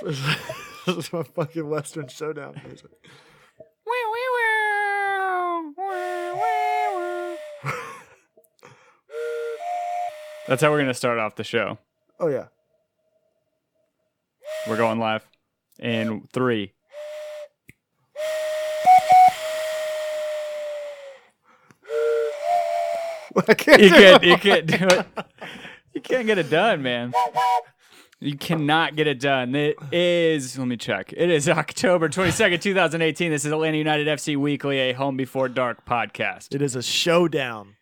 this is my fucking Western Showdown music. That's how we're gonna start off the show. Oh yeah. We're going live in three. I can't You can't. You can't do it. You can't get it done, man. You cannot get it done. It is. Let me check. It is October twenty second, two thousand eighteen. This is Atlanta United FC Weekly, a Home Before Dark podcast. It is a showdown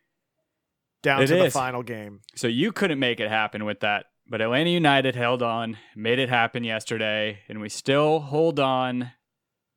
down It to the final game. So you couldn't make it happen with that, but Atlanta United held on, made it happen yesterday, and we still hold on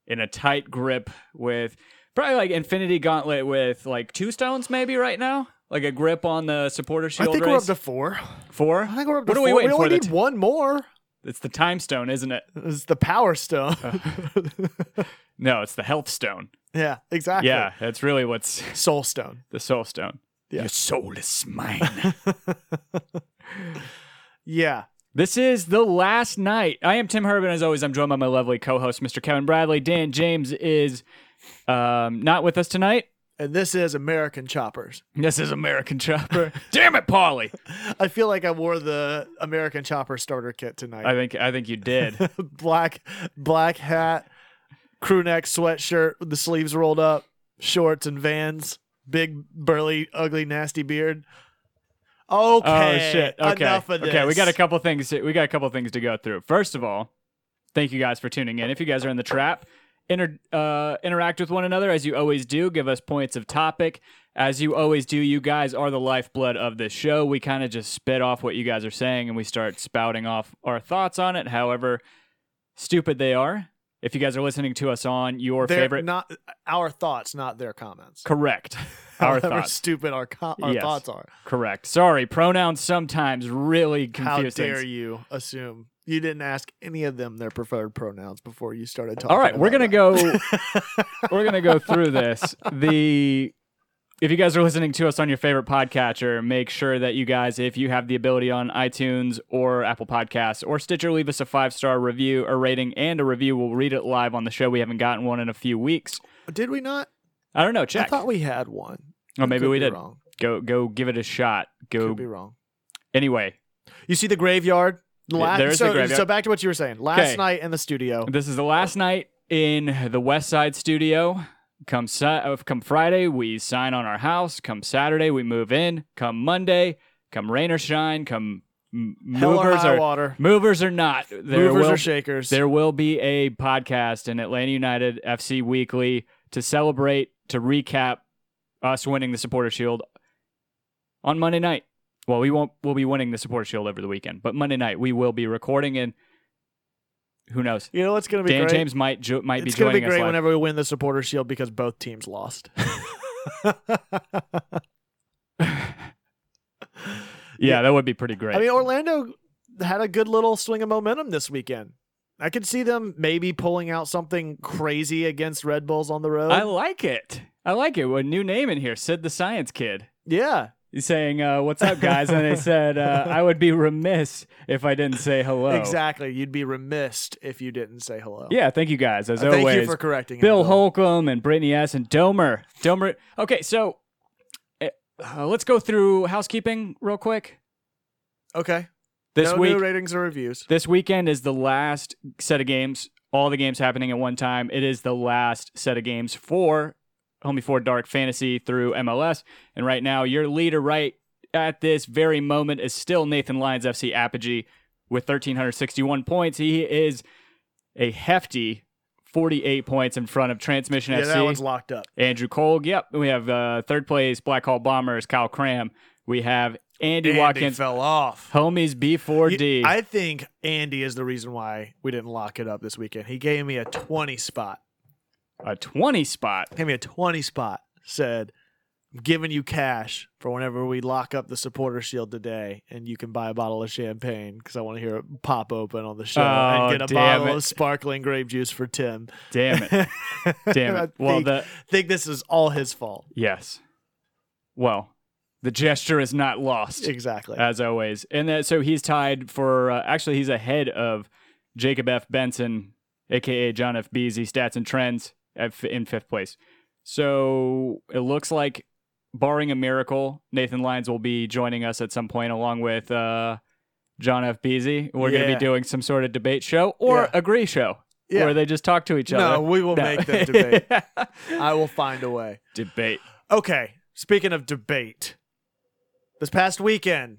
in a tight grip with probably like Infinity Gauntlet with like two stones maybe right now, like a grip on the supporter shield. I think we're race. up to four. four. I think we're up to What are we waiting only for? Need t- one more. it's the time stone, isn't it? It's the power stone. No, it's the health stone. yeah, exactly. Yeah, that's really what's Soul stone. the soul stone. Yeah. Your soul is mine. Yeah. This is the last night. I am Tim Herbin. As always, I'm joined by my lovely co-host, Mr. Kevin Bradley. Dan James is um, not with us tonight. And this is American Choppers. This is American Chopper. Damn it, Paulie. I feel like I wore the American Chopper starter kit tonight. I think I think you did. black black hat, crew neck sweatshirt with the sleeves rolled up, shorts and vans, big burly ugly nasty beard. Oh, okay. Oh shit. Okay. Enough of this. Okay, we got a couple things. We got a couple things to go through. First of all, thank you guys for tuning in. If you guys are in the trap, inter, uh, interact with one another as you always do. Give us points of topic as you always do. You guys are the lifeblood of this show. We kind of just spit off what you guys are saying and we start spouting off our thoughts on it. However stupid they are. If you guys are listening to us on your They're favorite, not our thoughts, not their comments. correct. Our thoughts. stupid our co- our Yes. thoughts are. Correct. Sorry, pronouns sometimes really How dare things. you assume you didn't ask any of them their preferred pronouns before you started talking? All right, we're gonna about go. we're gonna go through this. The if you guys are listening to us on your favorite podcatcher, make sure that you guys, if you have the ability on iTunes or Apple Podcasts or Stitcher, leave us a five star review, a rating, and a review. We'll read it live on the show. We haven't gotten one in a few weeks. Did we not? I don't know. Check. I thought we had one. oh, maybe we did. Wrong. Go go give it a shot. Go Could be wrong. anyway. You see the graveyard. La- there is so, the graveyard. so back to what you were saying. Last Okay. night in the studio. This is the last night in the West Side studio. Come sa- uh, come Friday, we sign on our house. Come Saturday, we move in. Come Monday, come rain or shine. Come m- Hell or movers high or water. movers or not. There Movers will, or shakers. there will be a podcast in Atlanta United FC Weekly to celebrate to recap us winning the Supporter Shield on Monday night. Well, we won't. We'll be winning the Supporter Shield over the weekend, but Monday night we will be recording and. Who knows? You know what's going to be Dan great? James might jo- might it's be going to joining be us great live. whenever we win the supporter shield because both teams lost. yeah, that would be pretty great. I mean, Orlando had a good little swing of momentum this weekend. I could see them maybe pulling out something crazy against Red Bulls on the road. I like it. I like it. A new name in here, Sid the Science Kid. yeah, saying, uh, "What's up, guys?" and they said, uh, "I would be remiss if I didn't say hello." exactly. You'd be remiss if you didn't say hello. Yeah, thank you guys as Uh, Thank always. you for correcting him, Bill Holcomb and Brittany S. and Domer. Domer. Okay, so uh, let's go through housekeeping real quick. Okay. This no week, ratings or reviews. This weekend is the last set of games. All the games happening at one time. It is the last set of games for Home Before Dark Fantasy through MLS. And right now, your leader right at this very moment is still Nathan Lyons FC Apogee with 1,361 points. He is a hefty 48 points in front of Transmission FC. Yeah, FC. that one's locked up. Andrew Cole. Yep. We have uh, third place Black Hole Bombers, Kyle Cram. We have Andy, Andy Watkins. fell off. Homies B4D. You- I think Andy is the reason why we didn't lock it up this weekend. He gave me a 20 spot. A 20 spot. Gave me a 20 spot. Said, I'm giving you cash for whenever we lock up the supporter shield today, and you can buy a bottle of champagne because I want to hear it pop open on the show Oh, and get a bottle it. of sparkling grape juice for Tim. Damn it. Damn it. Well, think, the think this is all his fault. yes. Well, the gesture is not lost Exactly. as always. And that, so he's tied for uh, actually he's ahead of Jacob F. Benson, aka John F. Beasy, stats and trends at, in fifth place. So it looks like, barring a miracle, Nathan Lyons will be joining us at some point along with uh, John F. Beasy. We're going to be doing some sort of debate show or Yeah. agree show Yeah. where they just talk to each No, other. No, we will No. make them debate. I will find a way. debate. Okay, speaking of debate, this past weekend,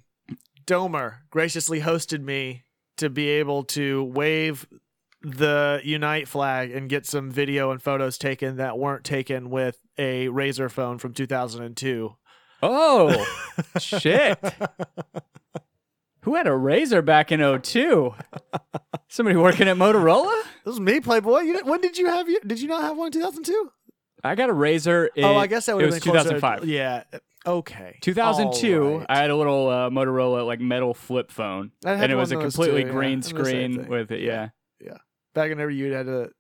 Domer graciously hosted me to be able to wave the Unite flag and get some video and photos taken that weren't taken with a Razor phone from 2002. Oh, shit. Who had a razor back in 02? Somebody working at Motorola? This was me, Playboy. You, when did you have? You, did you not have one in 2002? I got a razor. In, oh, I guess that would it have was been closer to- 2005. Yeah. Okay. 2002, All right. I had a little uh, Motorola like metal flip phone, I had and it was a of those completely too, yeah. green I'm the same screen with it. Yeah. Yeah, Back whenever you had to.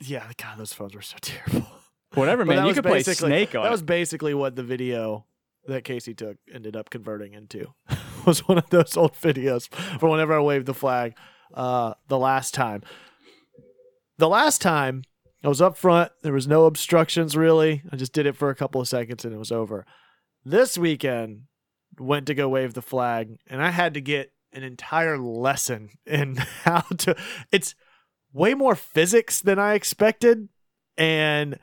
Yeah, God, those phones were so terrible. whatever, man. You could play Snake on That it. was basically what the video that Casey took ended up converting into. was one of those old videos for whenever I waved the flag uh, the last time. The last time I was up front, there was no obstructions really. I just did it for a couple of seconds and it was over. This weekend, went to go wave the flag, and I had to get an entire lesson in how to. It's way more physics than I expected, and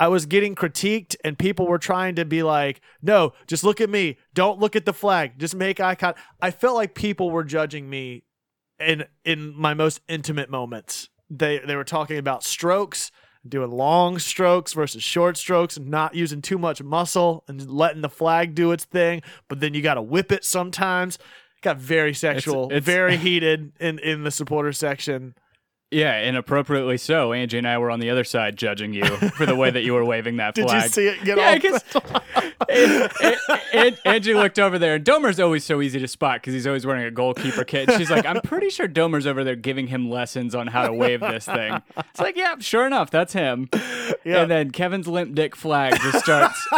I was getting critiqued, and people were trying to be like, "No, just look at me. Don't look at the flag. Just make eye contact." I felt like people were judging me in in my most intimate moments. They they were talking about strokes, doing long strokes versus short strokes, and not using too much muscle and letting the flag do its thing. But then you got to whip it sometimes. Got very sexual, it's- very heated in in the supporter section. Yeah, and appropriately so. Angie and I were on the other side judging you for the way that you were waving that Did flag. you see it get Yeah, all? 'cause- and, and, and Angie looked over there, and Domer's always so easy to spot because he's always wearing a goalkeeper kit. She's like, I'm pretty sure Domer's over there giving him lessons on how to wave this thing. It's like, yeah, sure enough, that's him. Yeah. And then Kevin's limp dick flag just starts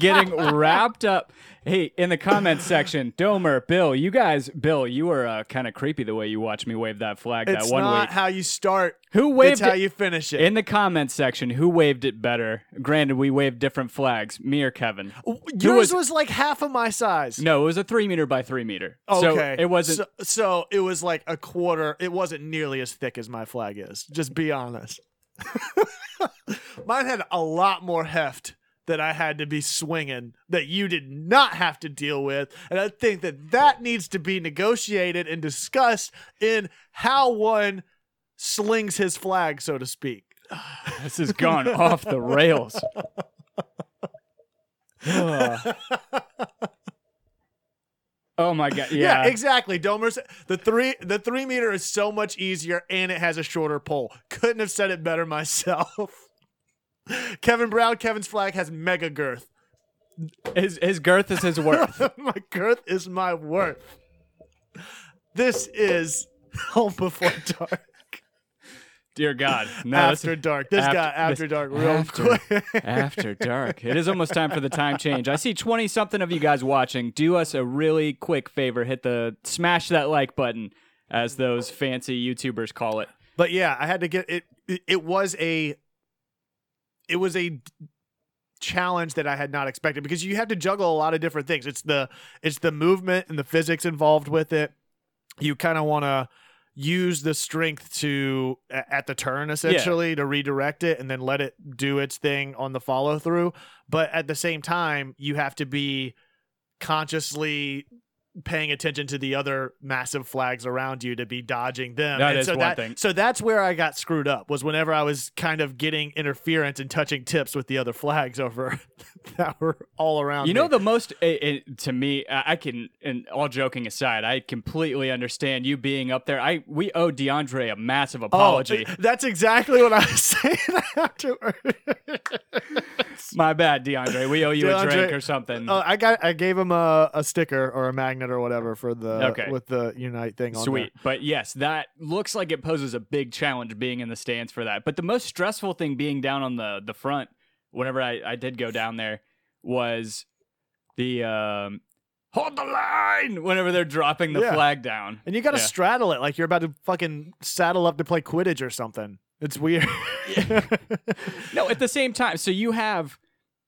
getting wrapped up. Hey, in the comments section, Domer, Bill, you guys, Bill, you were uh, kind of creepy the way you watched me wave that flag it's that one not how you start. Who It's waved how you finish it. in the comments section, who waved it better? Granted, we waved different flags, me or Kevin. Yours was- was, like half of my size. No, it was a three meter by three meter. Okay. So it wasn't. So, so it was like a quarter. It wasn't nearly as thick as my flag is. Just be honest. Mine had a lot more heft that I had to be swinging that you did not have to deal with. And I think that that needs to be negotiated and discussed in how one slings his flag, so to speak. this has gone off the rails. Oh my god! Yeah, Yeah, exactly. Domer's the three the three meter is so much easier and it has a shorter pole. Couldn't have said it better myself. Kevin Brown, Kevin's flag has mega girth. his his girth is his worth. my girth is my worth. This is home before dark. Dear God, no. after dark. This after- got after this- dark real after- quick. After dark. It is almost time for the time change. I see 20 something of you guys watching. Do us a really quick favor. Hit the smash that like button, as those fancy YouTubers call it. But yeah, I had to get. It, it was a, it was a challenge that I had not expected because you have to juggle a lot of different things. It's the it's the movement and the physics involved with it. You kind of want to use the strength to at the turn essentially to redirect it and then let it do its thing on the follow through. But at the same time, you have to be consciously paying attention to the other massive flags around you to be dodging them. That and is so one that, thing. So that's where I got screwed up was whenever I was kind of getting interference and touching tips with the other flags over that were all around. You know the most it, it, to me. I can, and all joking aside, I completely understand you being up there. I we owe DeAndre a massive Oh, apology. that's exactly what I was saying afterward. My bad, DeAndre. We owe you a drink or something. Uh, I got I gave him a, a sticker or a magnet or whatever for the Okay. with the Unite thing on Sweet. But yes, that looks like it poses a big challenge being in the stands for that. But the most stressful thing being down on the the front, whenever I, I did go down there, was the um hold the line whenever they're dropping the Yeah. flag down. And you got to Yeah. straddle it like you're about to fucking saddle up to play Quidditch or something. It's weird. No, at the same time, so you have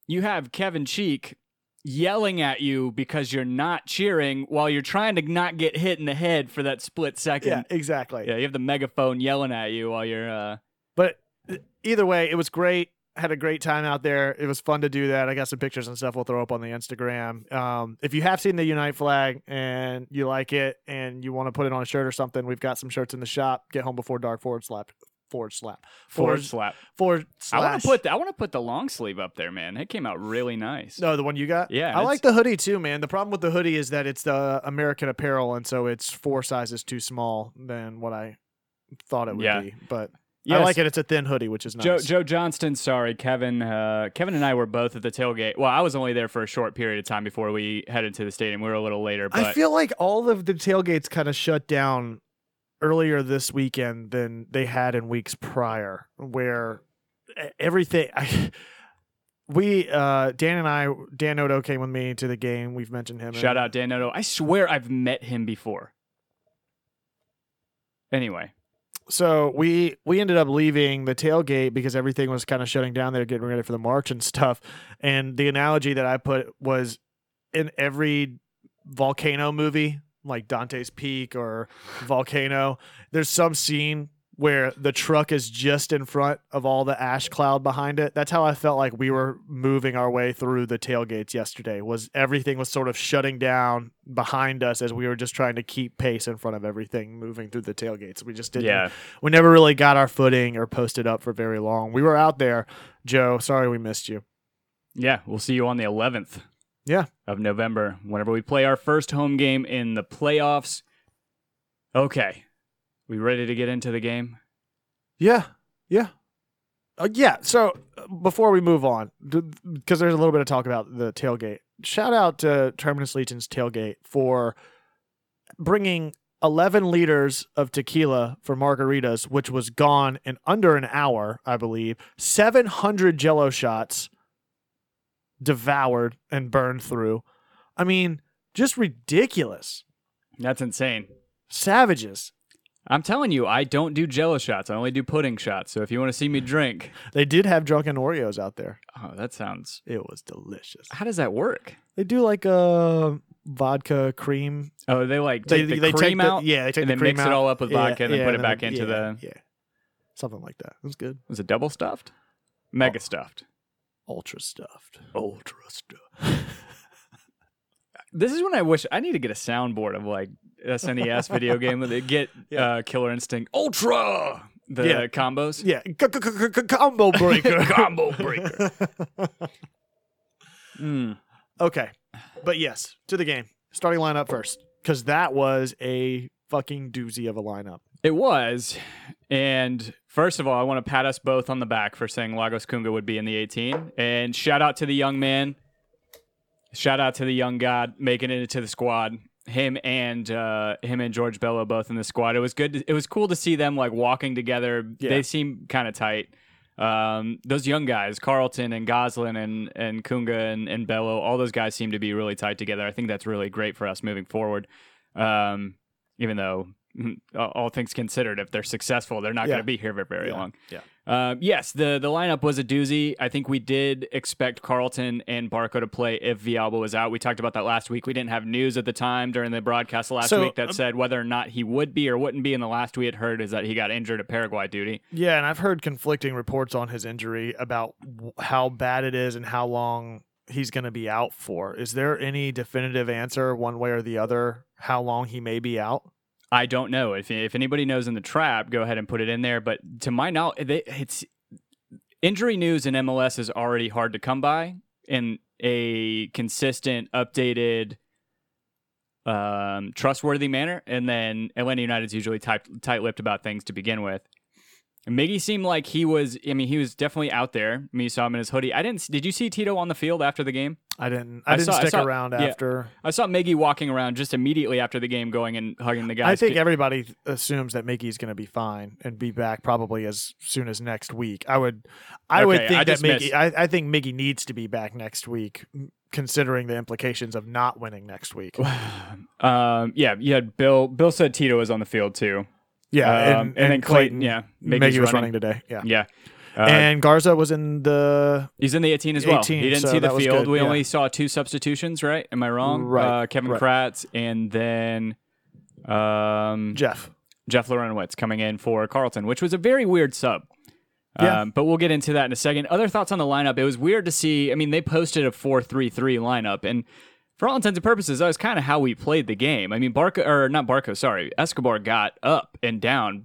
you have Kevin Cheek yelling at you because you're not cheering while you're trying to not get hit in the head for that split second. yeah, exactly. Yeah, you have the megaphone yelling at you while you're uh But uh, either way, it was great. Had a great time out there. It was fun to do that. I got some pictures and stuff we'll throw up on the Instagram. Um, if you have seen the Unite flag and you like it and you want to put it on a shirt or something, we've got some shirts in the shop. Get home before dark forward slap. Forward slap. forward Forward, slap. forward I want to put the, I want to put the long sleeve up there, man. It came out really nice. No, the one you got. Yeah, I like the hoodie too, man. The problem with the hoodie is that it's the American Apparel, and so it's four sizes too small than what I thought it would Yeah. be. But Yes. I like it. It's a thin hoodie, which is nice. Joe Joe Johnston, sorry, Kevin. Uh, Kevin and I were both at the tailgate. Well, I was only there for a short period of time before we headed to the stadium. We were a little later, but I feel like all of the tailgates kind of shut down earlier this weekend than they had in weeks prior, where everything. I, we uh Dan and I Dan Odo came with me to the game. We've mentioned him. shout out Dan Noto. I swear I've met him before. Anyway, so we we ended up leaving the tailgate because everything was kind of shutting down. They were getting ready for the march and stuff. And the analogy that I put was in every volcano movie, like Dante's Peak or Volcano, there's some scene where the truck is just in front of all the ash cloud behind it. That's how I felt like we were moving our way through the tailgates yesterday. Was everything was sort of shutting down behind us as we were just trying to keep pace in front of everything moving through the tailgates. We just didn't yeah, we never really got our footing or posted up for very long. We were out there, Joe. Sorry we missed you. yeah, we'll see you on the 11th. Yeah. of November, whenever we play our first home game in the playoffs. Okay, we ready to get into the game? Yeah, yeah, uh, yeah. So uh, before we move on, because there's a little bit of talk about the tailgate. Shout out to Terminus Legion's tailgate for bringing 11 liters of tequila for margaritas, which was gone in under an hour, I believe. 700 Jello shots devoured and burned through. I mean, just ridiculous. That's insane. Savages. I'm telling you, I don't do Jello shots. I only do pudding shots. So if you want to see me drink, They did have drunken Oreos out there. oh, that sounds. It was delicious. How does that work? They do like a vodka cream. Oh, they like They take the they cream take out. the, yeah, they take and the then mix it all up with vodka and then put it back into yeah, the- yeah, something like that. It was good. Was it double stuffed? Mega stuffed. Ultra stuffed. Ultra stuffed. This is when I wish I need to get a soundboard of like SNES video game where they get Yeah. uh, Killer Instinct Ultra the Yeah. combos. Yeah, combo breaker. Combo breaker. Mm. okay, but yes, to the game. Starting lineup first, because that was a fucking doozy of a lineup. It was. And first of all, I want to pat us both on the back for saying Lagos Kunga would be in the 18. And shout out to the young man. Shout out to the young god making it into the squad. Him and uh, him and George Bello both in the squad. It was good. To, it was cool to see them like walking together. Yeah. They seem kind of tight. Um, those young guys, Carleton and Goslin and and Kunga and, and Bello, all those guys seem to be really tight together. I think that's really great for us moving forward. Um, even though all things considered, if they're successful, they're not Yeah. going to be here for very Yeah. long. Yeah. Um, yes, the the lineup was a doozy. I think we did expect Carleton and Barco to play if Villalba was out. We talked about that last week. We didn't have news at the time during the broadcast last So, week that um, said whether or not he would be or wouldn't be. And the last we had heard is that he got injured at Paraguay duty. Yeah, and I've heard conflicting reports on his injury about w- how bad it is and how long he's going to be out for. Is there any definitive answer, one way or the other, how long he may be out? I don't know if if anybody knows in the trap, go ahead and put it in there. But to my knowledge, they- it's injury news in MLS is already hard to come by, and a consistent, updated, um, trustworthy manner. And then Atlanta United's usually tight tight-lipped about things to begin with. Miggy seemed like he was. I mean, he was definitely out there. I mean, you saw him in his hoodie. I didn't. Did you see Tito on the field after the game? I didn't. I, I didn't saw- I stick saw- around yeah. after. I saw Miggy walking around just immediately after the game, going and hugging the guys. I think everybody assumes that Miggy's going to be fine and be back probably as soon as next week. I would, I would think I that Miggy. I, I think Miggy needs to be back next week considering the implications of not winning next week. Um, yeah, you had Bill. Bill said Tito was on the field too. Yeah, Um, and, and then Clayton, yeah, Maggie, Maggie's was running. running today. Yeah, Yeah. Uh, and Garza was in the he's in the 18 as well. 18, he didn't so see the field. We yeah. only saw two substitutions, right? Am I wrong? Right, Uh, Kevin right. Kratz and then um, Jeff. Jeff Larentowicz coming in for Carleton, which was a very weird sub. Yeah. Um, but we'll get into that in a second. Other thoughts on the lineup? It was weird to see. I mean, they posted a 4 3 3 lineup, and for all intents and purposes, that was kind of how we played the game. I mean, Barco, or not Barco, sorry, Escobar got up and down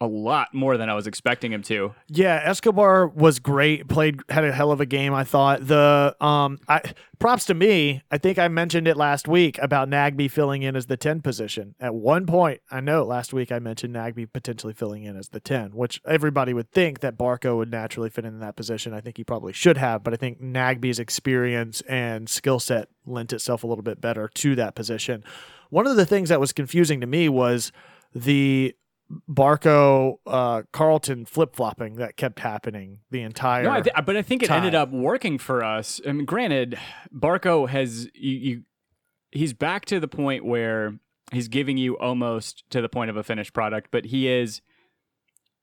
a lot more than I was expecting him to. Yeah, Escobar was great. Played had a hell of a game. I thought the um, I props to me. I think I mentioned it last week about Nagbe filling in as the ten position. At one point, I know last week I mentioned Nagbe potentially filling in as the ten, which everybody would think that Barco would naturally fit in that position. I think he probably should have, but I think Nagbe's experience and skill set lent itself a little bit better to that position. One of the things that was confusing to me was the Barco uh, Carleton flip flopping that kept happening the entire. No, I th- but I think it ended up working for us. I mean, granted, Barco has you, you he's back to the point where he's giving you almost to the point of a finished product, but he is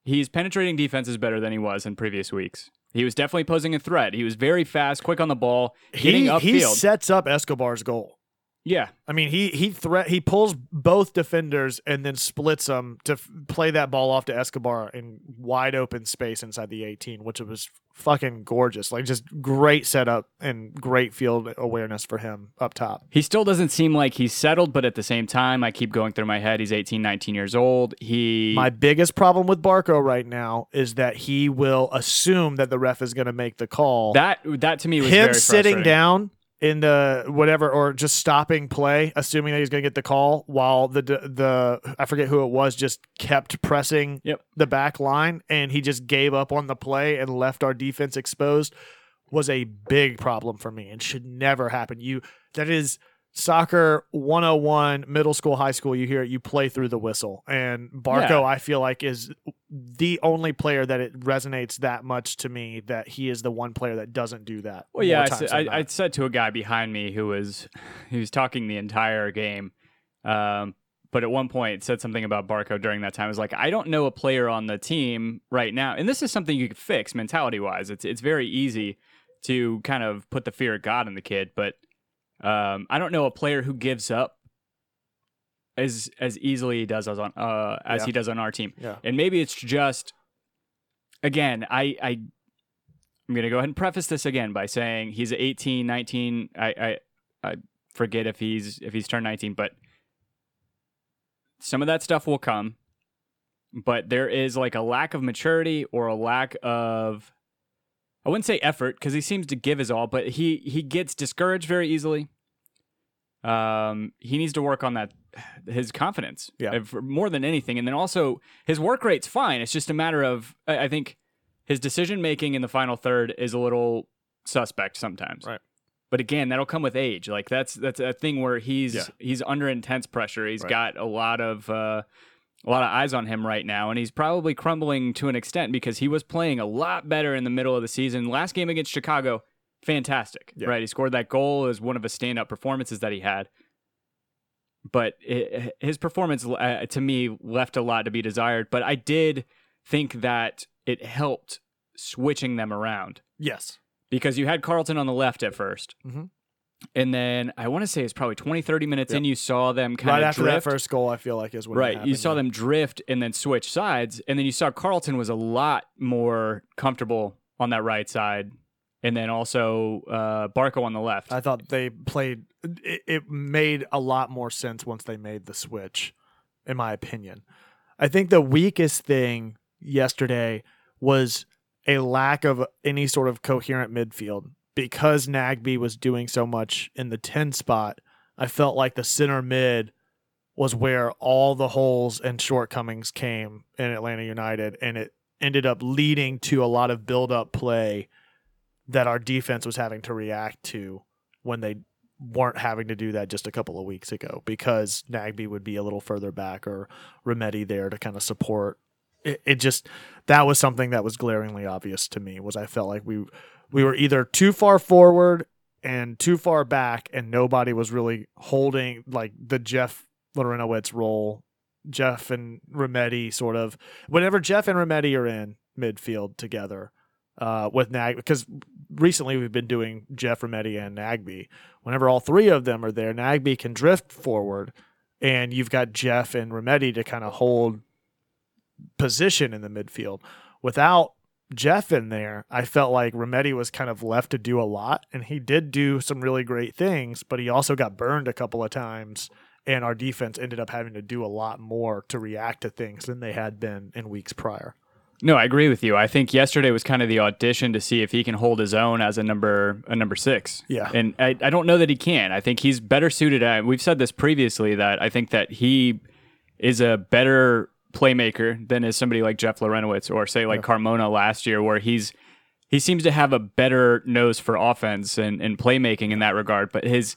he's penetrating defenses better than he was in previous weeks. He was definitely posing a threat. He was very fast, quick on the ball, getting he, upfield. he sets up Escobar's goal. Yeah, I mean, he he threat he pulls both defenders and then splits them to f- play that ball off to Escobar in wide open space inside the 18, which was fucking gorgeous. Like just great setup and great field awareness for him up top. he still doesn't seem like he's settled, but at the same time, I keep going through my head. He's 18, 19 years old. He My biggest problem with Barco right now is that he will assume that the ref is going to make the call. that that to me was him sitting down in the whatever or just stopping play assuming that he's going to get the call while the the I forget who it was just kept pressing Yep. the back line and he just gave up on the play and left our defense exposed was a big problem for me and should never happen you that is soccer 101 middle school high school you hear it you play through the whistle and Barco Yeah. I feel like is the only player that it resonates that much to me that he is the one player that doesn't do that Well, yeah, I, said, I. I said to a guy behind me who was he was talking the entire game, um, but at one point said something about Barco during that time. I was like, I don't know a player on the team right now, and this is something you could fix mentality wise. It's it's very easy to kind of put the fear of God in the kid, but um, I don't know a player who gives up as as easily he does as on uh, as Yeah. he does on our team. Yeah. And maybe it's just again, I I I'm going to go ahead and preface this again by saying he's 18, 19, I I I forget if he's if he's turned 19, but some of that stuff will come. But there is like a lack of maturity or a lack of I wouldn't say effort because he seems to give his all, but he he gets discouraged very easily. Um, he needs to work on that his confidence, Yeah. more than anything, and then also his work rate's fine. It's just a matter of I, I think his decision making in the final third is a little suspect sometimes. Right. But again, that'll come with age. Like that's that's a thing where he's Yeah. he's under intense pressure. He's Right. got a lot of uh, a lot of eyes on him right now, and he's probably crumbling to an extent because he was playing a lot better in the middle of the season. Last game against Chicago, fantastic, Yeah. right? He scored that goal as one of his standout performances that he had. But i his performance, uh, to me, left a lot to be desired. But I did think that it helped switching them around yes because you had Carleton on the left at 1st Mhm. And then I want to say it's probably 20, 30 minutes Yep. in, you saw them kind right of after drift. that first goal I feel like is when it Right. You saw yeah. them drift and then switch sides. And then you saw Carleton was a lot more comfortable on that right side. And then also uh, Barco on the left. I thought they played. It, it made a lot more sense once they made the switch, in my opinion. I think the weakest thing yesterday was a lack of any sort of coherent midfield because Nagbe was doing so much in the ten spot. I felt like the center mid was where all the holes and shortcomings came in Atlanta United, and it ended up leading to a lot of build up play that our defense was having to react to when they weren't having to do that just a couple of weeks ago because Nagbe would be a little further back or Remedi there to kind of support. It, it just that was something that was glaringly obvious to me was I felt like we we were either too far forward and too far back, and nobody was really holding like the Jeff Larentowicz role. Jeff and Remedi sort of whenever Jeff and Remedi are in midfield together uh, with Nag because recently we've been doing Jeff Remedi and Nagbe. Whenever all three of them are there, Nagbe can drift forward, and you've got Jeff and Remedi to kind of hold position in the midfield. Without Jeff in there, I felt like Remedi was kind of left to do a lot, and he did do some really great things, but he also got burned a couple of times, and our defense ended up having to do a lot more to react to things than they had been in weeks prior. No, I agree with you. I think yesterday was kind of the audition to see if he can hold his own as a number a number six. Yeah. and I, I don't know that he can. I think he's better suited. At, we've said this previously that I think that he is a better playmaker than is somebody like Jeff Larentowicz or say like Carmona last year, where he's he seems to have a better nose for offense and, and playmaking in that regard. But his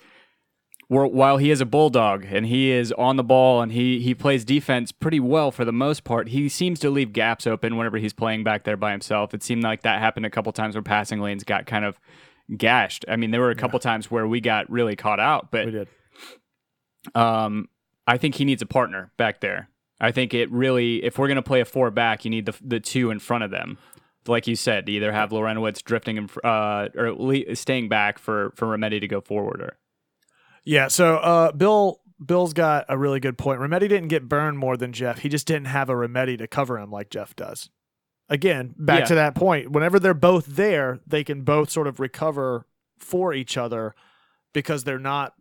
while he is a bulldog and he is on the ball and he he plays defense pretty well for the most part, he seems to leave gaps open whenever he's playing back there by himself. It seemed like that happened a couple times where passing lanes got kind of gashed. I mean, there were a couple times where we got really caught out, but um, I think he needs a partner back there. I think it really, if we're going to play a four back, you need the the two in front of them. Like you said, either have Larentowicz drifting in, uh, or le- staying back for for Remedi to go forward. Or Yeah, so uh, Bill Bill's got a really good point. Remedi didn't get burned more than Jeff. He just didn't have a Remedi to cover him like Jeff does. Again, back Yeah. to that point. Whenever they're both there, they can both sort of recover for each other because they're not.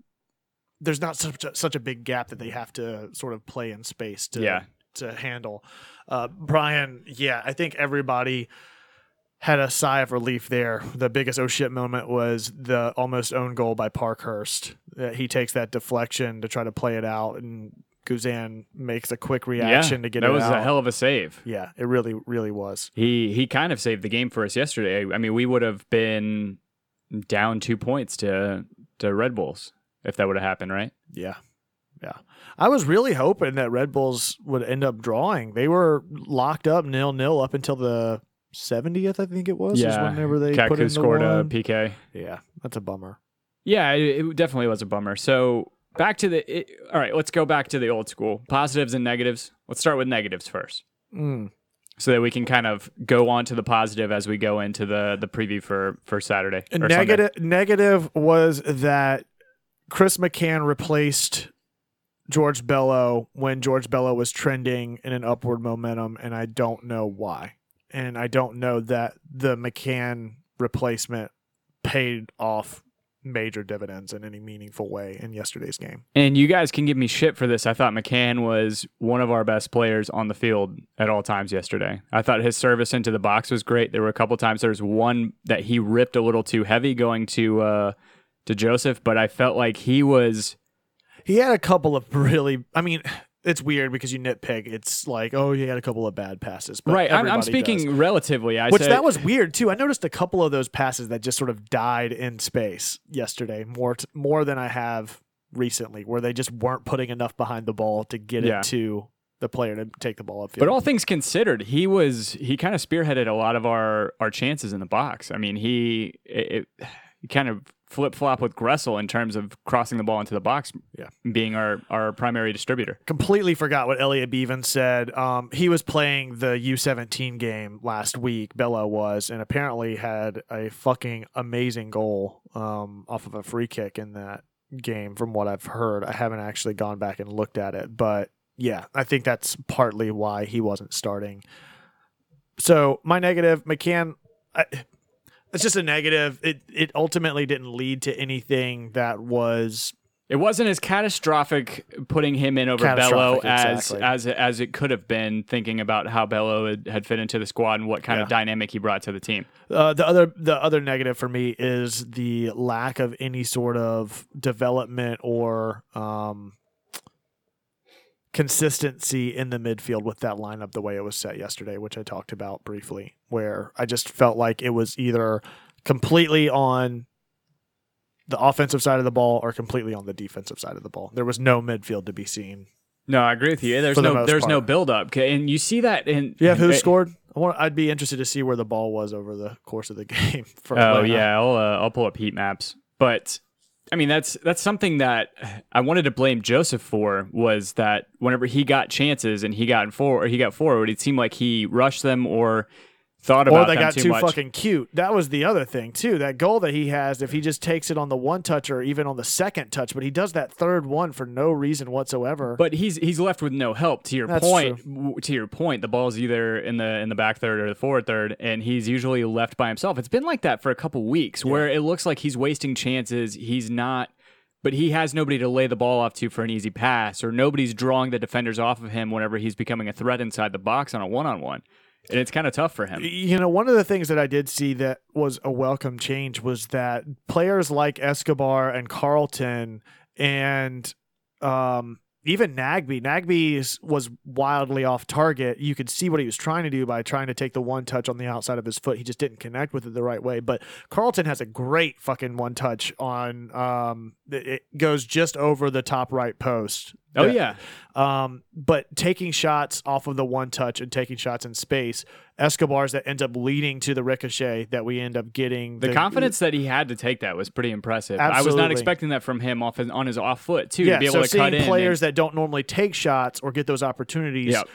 There's not such a, such a big gap that they have to sort of play in space to Yeah. to handle. Uh, Brian, yeah, I think everybody had a sigh of relief there. The biggest oh shit moment was the almost own goal by Parkhurst. Uh, he takes that deflection to try to play it out, and Guzan makes a quick reaction to get it. that it was out. a hell of a save. yeah, it really, really was. He he kind of saved the game for us yesterday. I mean, we would have been down two points to to Red Bulls if that would have happened, right? Yeah. Yeah. I was really hoping that Red Bulls would end up drawing. They were locked up nil nil up until the 70th, I think it was. is whenever they put in Kaku the scored a. PK. Yeah, that's a bummer. Yeah, it, it definitely was a bummer. So back to the. It, all right, let's go back to the old school positives and negatives. Let's start with negatives first, Mm. so that we can kind of go on to the positive as we go into the the preview for for Saturday. or Negative negative was that Chris McCann replaced George Bello when George Bello was trending in an upward momentum, and I don't know why. And I don't know that the McCann replacement paid off major dividends in any meaningful way in yesterday's game. And you guys can give me shit for this. I thought McCann was one of our best players on the field at all times yesterday. I thought his service into the box was great. There were a couple times there was one that he ripped a little too heavy going to uh, to Josef, but I felt like he was He had a couple of really, I mean, it's weird because you nitpick. It's like, oh, he had a couple of bad passes. But right. I'm, I'm speaking does. relatively. I Which said, that was weird too. I noticed a couple of those passes that just sort of died in space yesterday, more t- more than I have recently, where they just weren't putting enough behind the ball to get Yeah. it to the player to take the ball upfield. But all things considered, he was he kind of spearheaded a lot of our our chances in the box. I mean, he it, it, kind of flip flop with Gressel in terms of crossing the ball into the box, Yeah. being our our primary distributor. completely forgot what Elliot Bevan said. Um, he was playing the U17 game last week. Bello was, and apparently had a fucking amazing goal um, off of a free kick in that game. From what I've heard, I haven't actually gone back and looked at it, but yeah, I think that's partly why he wasn't starting. So my negative, McCann. I, it's just a negative. It it ultimately didn't lead to anything that was It wasn't as catastrophic putting him in over Bello as exactly. as as it could have been. Thinking about how Bello had, had fit into the squad and what kind of dynamic he brought to the team. Uh, the other the other negative for me is the lack of any sort of development or um, consistency in the midfield with that lineup the way it was set yesterday, which I talked about briefly, where I just felt like it was either completely on the offensive side of the ball or completely on the defensive side of the ball. There was no midfield to be seen. No, I agree with you. There's the no most there's no part. build up, and you see that in Yeah, who eh, scored? I want. I'd be interested to see where the ball was over the course of the game. For Oh Atlanta. yeah, I'll uh, I'll pull up heat maps. But I mean, that's that's something that I wanted to blame Josef for was that whenever he got chances and he got forward, he got forward, it seemed like he rushed them or thought about or they got too, too fucking cute. That was the other thing too. That goal that he has, if he just takes it on the one touch or even on the second touch, but he does that third one for no reason whatsoever. But he's he's left with no help. To your That's point, w- to your point, the ball's either in the in the back third or the forward third, and he's usually left by himself. It's been like that for a couple weeks, where it looks like he's wasting chances. He's not, but he has nobody to lay the ball off to for an easy pass, or nobody's drawing the defenders off of him whenever he's becoming a threat inside the box on a one on one, and it's kind of tough for him. you know, one of the things that I did see that was a welcome change was that players like Escobar and Carleton and um, even Nagbe, Nagbe was wildly off target. You could see what he was trying to do by trying to take the one touch on the outside of his foot. He just didn't connect with it the right way. But Carleton has a great fucking one touch on. Um, it it goes just over the top right post. Oh yeah, um, but taking shots off of the one touch and taking shots in space, Escobar's that ends up leading to the ricochet that we end up getting. the confidence that he had to take that was pretty impressive. I was not expecting that from him off his, on his off foot too, yeah, to be able so to seeing cut in. and- players that don't normally take shots or get those opportunities, Yep.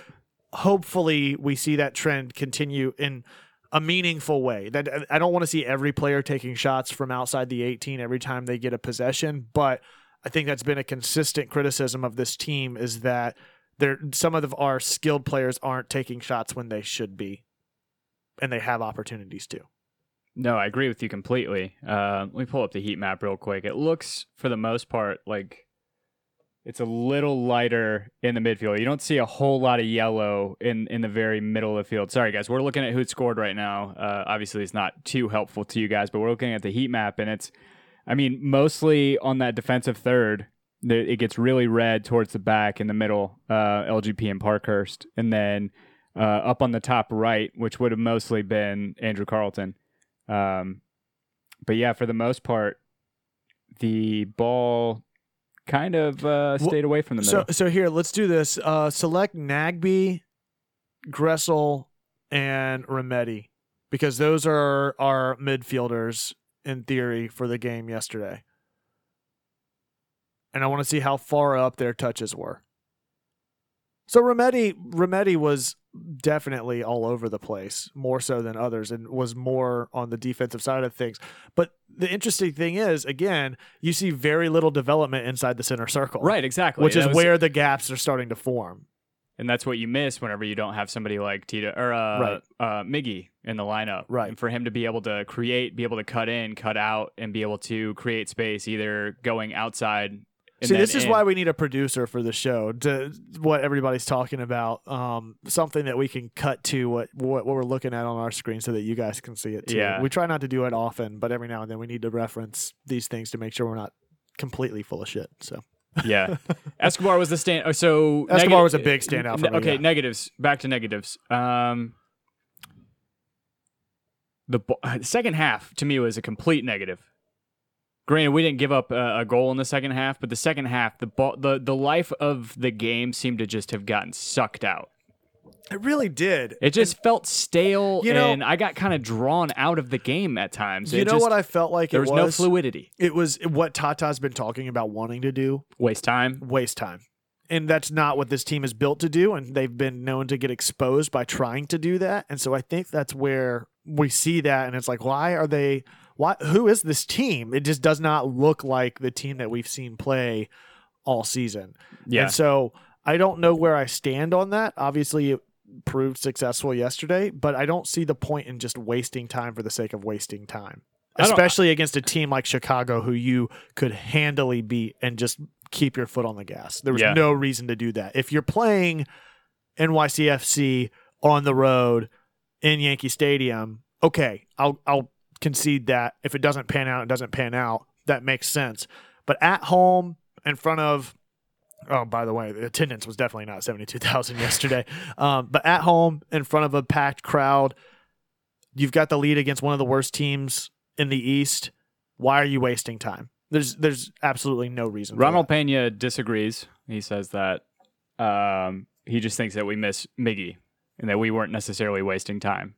hopefully we see that trend continue in a meaningful way. That I don't want to see every player taking shots from outside the 18 every time they get a possession, but I think that's been a consistent criticism of this team is that there some of our skilled players aren't taking shots when they should be, and they have opportunities to. No, I agree with you completely. Uh, let me pull up the heat map real quick. It looks, for the most part, like it's a little lighter in the midfield. You don't see a whole lot of yellow in in the very middle of the field. Sorry, guys. We're looking at who scored right now. Uh, obviously, it's not too helpful to you guys, but we're looking at the heat map, and it's, I mean, mostly on that defensive third. It gets really red towards the back in the middle, uh, LGP and Parkhurst, and then uh, up on the top right, which would have mostly been Andrew Carleton. Um, but yeah, for the most part, the ball kind of uh, Well, stayed away from the middle. so here, let's do this. Uh, select Nagbe, Gressel, and Remedi because those are our midfielders in theory for the game yesterday. And I want to see how far up their touches were. So Remedi Remedi was definitely all over the place, more so than others, and was more on the defensive side of things. But the interesting thing is, again, you see very little development inside the center circle right, exactly. which That is was- where the gaps are starting to form. And that's what you miss whenever you don't have somebody like Tito or uh, Right. uh, Miggy in the lineup. Right. And for him to be able to create, be able to cut in, cut out, and be able to create space, either going outside. See, this is in. why we need a producer for the show. To what everybody's talking about, um, something that we can cut to what, what what we're looking at on our screen, so that you guys can see it too. Yeah. We try not to do it often, but every now and then we need to reference these things to make sure we're not completely full of shit. So Yeah, Escobar was the stand. oh, So Escobar nega- was a big standout for me, Okay, yeah. negatives. Back to negatives. Um, the bo- uh, second half to me was a complete negative. Granted, we didn't give up a, a goal in the second half, but the second half, the ball, the the life of the game seemed to just have gotten sucked out. It really did. It just felt stale, You know- and I got kind of drawn out of the game at times. you It know just- what I felt like There it was, no fluidity. It was what Tata's been talking about wanting to do. Waste time. waste time. And that's not what this team is built to do. And they've been known to get exposed by trying to do that. And so I think that's where we see that. And it's like, why are they, why, who is this team? It just does not look like the team that we've seen play all season. Yeah. And so I don't know where I stand on that. Obviously, it proved successful yesterday, but I don't see the point in just wasting time for the sake of wasting time. Especially against a team like Chicago, who you could handily beat and just keep your foot on the gas. There was Yeah. no reason to do that. If you're playing NYCFC on the road in Yankee Stadium, okay, I'll I'll concede that. If it doesn't pan out, it doesn't pan out. That makes sense. But at home, in front of Oh, by the way, the attendance was definitely not 72,000 yesterday. Um, but at home, in front of a packed crowd, you've got the lead against one of the worst teams in the East. Why are you wasting time? There's there's absolutely no reason. for Ronald. Pena disagrees. He says that um, he just thinks that we miss Miggy and that we weren't necessarily wasting time.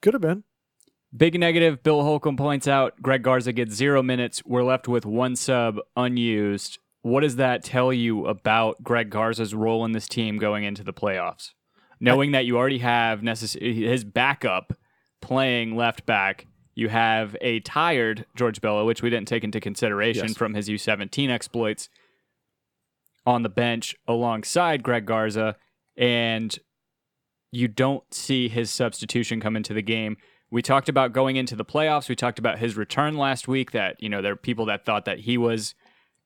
could have been. Big negative, Bill Holcomb points out Greg Garza gets zero minutes. We're left with one sub unused. What does that tell you about Greg Garza's role in this team going into the playoffs? Knowing that you already have necess- his backup playing left back, you have a tired George Bello, which we didn't take into consideration Yes. from his U17 exploits, on the bench alongside Greg Garza, and you don't see his substitution come into the game. We talked about going into the playoffs. We talked about his return last week. That you know there are people that thought that he was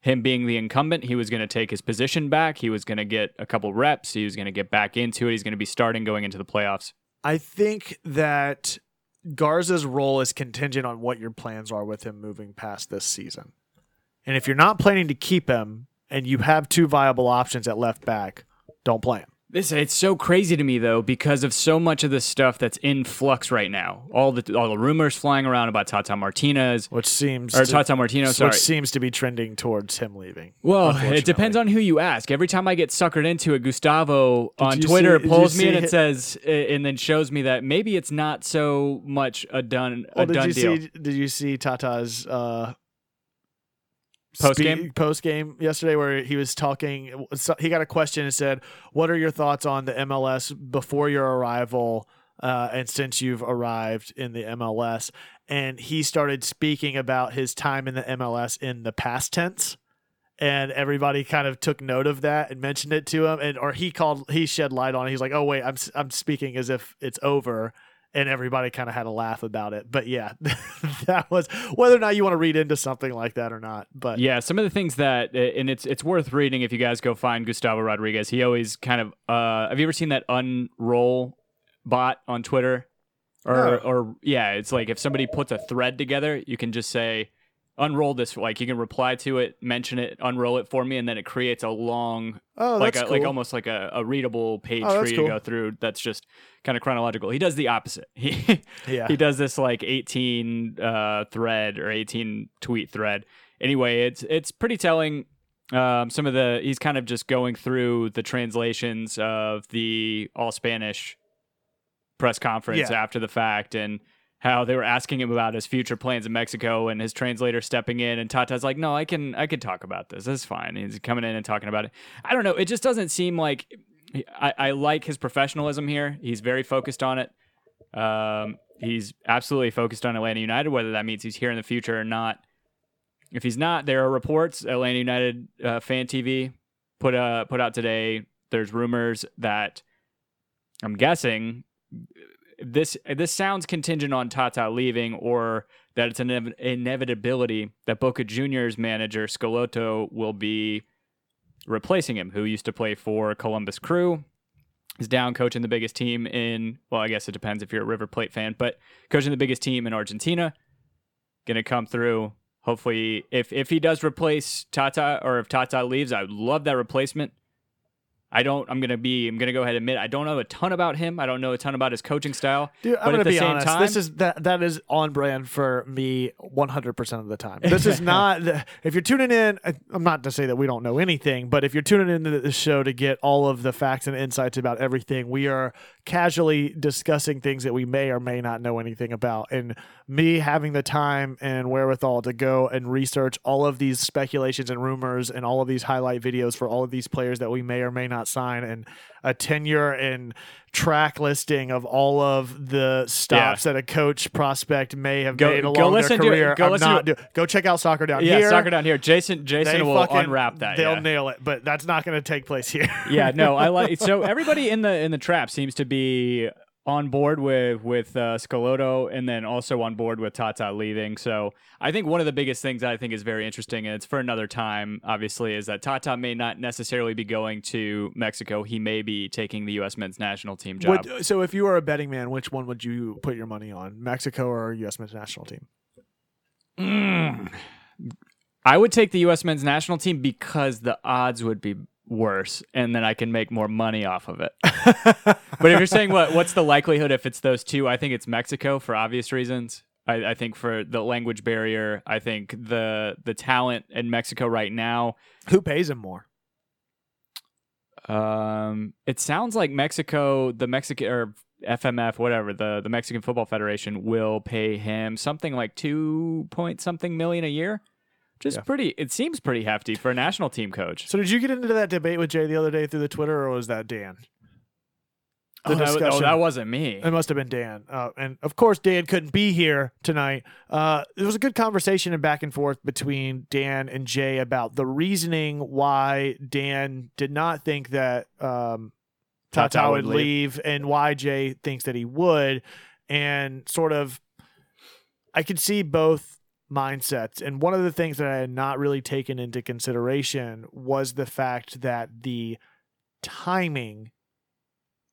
him being the incumbent. He was going to take his position back. He was going to get a couple reps. He was going to get back into it. He's going to be starting going into the playoffs. I think that Garza's role is contingent on what your plans are with him moving past this season. And if you're not planning to keep him and you have two viable options at left back, don't play him. This it's so crazy to me though because of so much of the stuff that's in flux right now. All the all the rumors flying around about Tata Martinez Which seems or to, Tata Martino. Sorry. which seems to be trending towards him leaving. Well, it depends on who you ask. Every time I get suckered into it, Gustavo on Twitter see- pulls me and it says, and then shows me that maybe it's not so much a done a Well, did done you deal. see? Did you see Tata's uh, Post-game? post game yesterday where he was talking? He got a question and said, "What are your thoughts on the MLS before your arrival?" Uh, and since you've arrived in the MLS, and he started speaking about his time in the MLS in the past tense, and everybody kind of took note of that and mentioned it to him, and or he called, he shed light on it. He's like, "Oh wait, I'm I'm speaking as if it's over." And everybody kind of had a laugh about it. But yeah, that was whether or not you want to read into something like that or not. But Yeah, some of the things that, and it's it's worth reading if you guys go find Gustavo Rodriguez. He always kind of. Uh, have you ever seen that unroll bot on Twitter? Or No. or yeah, it's like if somebody puts a thread together, you can just say unroll this. Like you can reply to it, mention it, unroll it for me, and then it creates a long oh, like a, cool. like almost like a, a readable page Oh, for you cool. to go through. That's just kind of chronological. He does the opposite. He yeah. he does this like 18 uh, thread or 18 tweet thread. Anyway, it's it's pretty telling. Um, some of the he's kind of just going through the translations of the all Spanish press conference Yeah. after the fact and how they were asking him about his future plans in Mexico and his translator stepping in and Tata's like, no, I can I can talk about this. That's fine. He's coming in and talking about it. I don't know. It just doesn't seem like I, I like his professionalism here. He's very focused on it. Um, he's absolutely focused on Atlanta United, whether that means he's here in the future or not. If he's not, there are reports. Atlanta United uh, fan TV put uh, put out today. There's rumors that I'm guessing this this sounds contingent on Tata leaving, or that it's an inev- inevitability that Boca Juniors manager Schelotto will be replacing him, who used to play for Columbus Crew. Is down coaching the biggest team in, well, I guess it depends if you're a River Plate fan, but coaching the biggest team in Argentina. To come through. Hopefully, if, if he does replace Tata or if Tata leaves, I would love that replacement. I don't, I'm going to be, I'm going to go ahead and admit, I don't know a ton about him. I don't know a ton about his coaching style. Dude, I'm gonna the be same honest. time- this is that that is on brand for me 100 percent of the time. This is not. if you're tuning in, I- I'm not to say that we don't know anything, but if you're tuning into the show to get all of the facts and insights about everything, we are casually discussing things that we may or may not know anything about. And me having the time and wherewithal to go and research all of these speculations and rumors and all of these highlight videos for all of these players that we may or may not sign and a tenure and track listing of all of the stops that a coach prospect may have Go- made go along listen their to it. career. Go I'm listen to not do- go check out soccer down here. yeah, here. soccer down here. Jason, Jason They will fucking- unwrap that. They'll yeah. nail it, but that's not going to take place here. yeah, no, I like so everybody in the in the trap seems to be on board with with uh, Schelotto and then also on board with Tata leaving. So I think one of the biggest things that I think is very interesting, and it's for another time, obviously, is that Tata may not necessarily be going to Mexico. He may be taking the U.S. men's national team job. Would- so if you were a betting man, which one would you put your money on, Mexico or U.S. men's national team? I would take the U.S. men's national team because the odds would be worse, and then I can make more money off of it. but if you're saying what what's the likelihood if it's those two, I think it's Mexico for obvious reasons. I, I think for the language barrier, I think the the talent in Mexico right now. Who pays him more? Um, it sounds like Mexico, the Mexican or FMF, whatever the the Mexican Football Federation will pay him something like two point something million a year. Just Yeah. pretty. It seems pretty hefty for a national team coach. So did you get into that debate with Jay the other day through the Twitter, or was that Dan? The oh, that, oh, discussion. that wasn't me. It must have been Dan. Uh, and of course, Dan couldn't be here tonight. Uh, it was a good conversation and back and forth between Dan and Jay about the reasoning why Dan did not think that um, Tata, Tata would would leave and why Jay thinks that he would. And sort of, I could see both mindsets. And one of the things that I had not really taken into consideration was the fact that the timing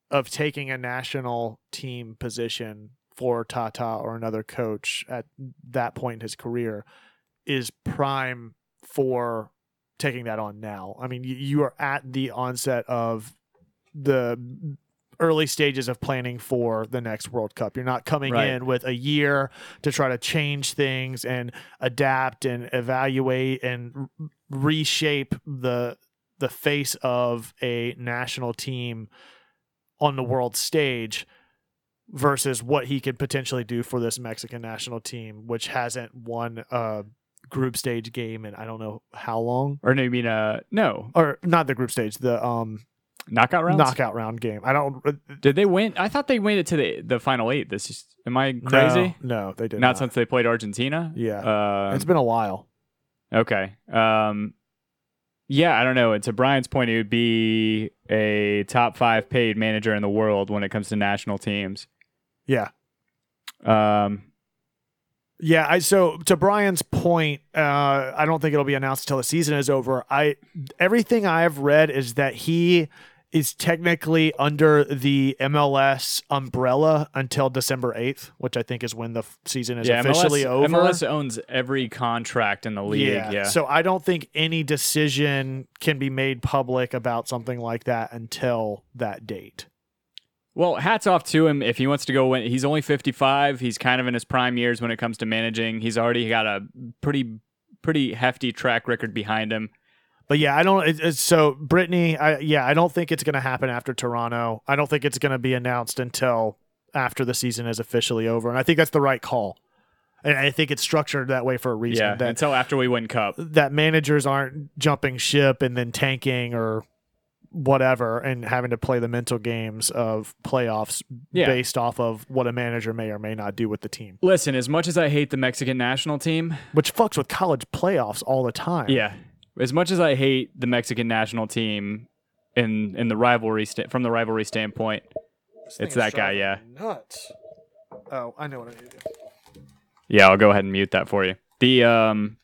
of taking a national team position for Tata or another coach at that point in his career is prime for taking that on now. I mean, you, are at the onset of the early stages of planning for the next World Cup. You're not coming Right. in with a year to try to change things and adapt and evaluate and r- reshape the the face of a national team on the world stage versus what he could potentially do for this Mexican national team, which hasn't won a group stage game in I don't know how long. or no, you mean uh no Or not the group stage, the um knockout rounds? knockout round game. I don't Did they win? I thought they made it to the the final eight. This is am I crazy? No, no, they did Not not. since they played Argentina. Yeah. Uh, it's been a while. okay. Um, yeah, I don't know. And to Brian's point, it would be a top five paid manager in the world when it comes to national teams. Yeah. Um, Yeah, I so to Brian's point, uh, I don't think it'll be announced until the season is over. I everything I've read is that he is technically under the MLS umbrella until December eighth, which I think is when the season is yeah, officially MLS, over. MLS owns every contract in the league. Yeah. So I don't think any decision can be made public about something like that until that date. Well, hats off to him if he wants to go win. He's only 55. He's kind of in his prime years when it comes to managing. He's already got a pretty pretty hefty track record behind him. But yeah, I don't. It, it's, so Brittany, I yeah, I don't think it's going to happen after Toronto. I don't think it's going to be announced until after the season is officially over, and I think that's the right call. And I think it's structured that way for a reason. Yeah, that until after we win cup. that managers aren't jumping ship and then tanking or whatever and having to play the mental games of playoffs Yeah. based off of what a manager may or may not do with the team, Listen, as much as I hate the Mexican national team, which fucks with college playoffs all the time. yeah, as much as I hate the Mexican national team in in the rivalry sta- from the rivalry standpoint, It's that guy, driving me Nuts. Oh, I know what I need to do. yeah, I'll go ahead and mute that for you. The um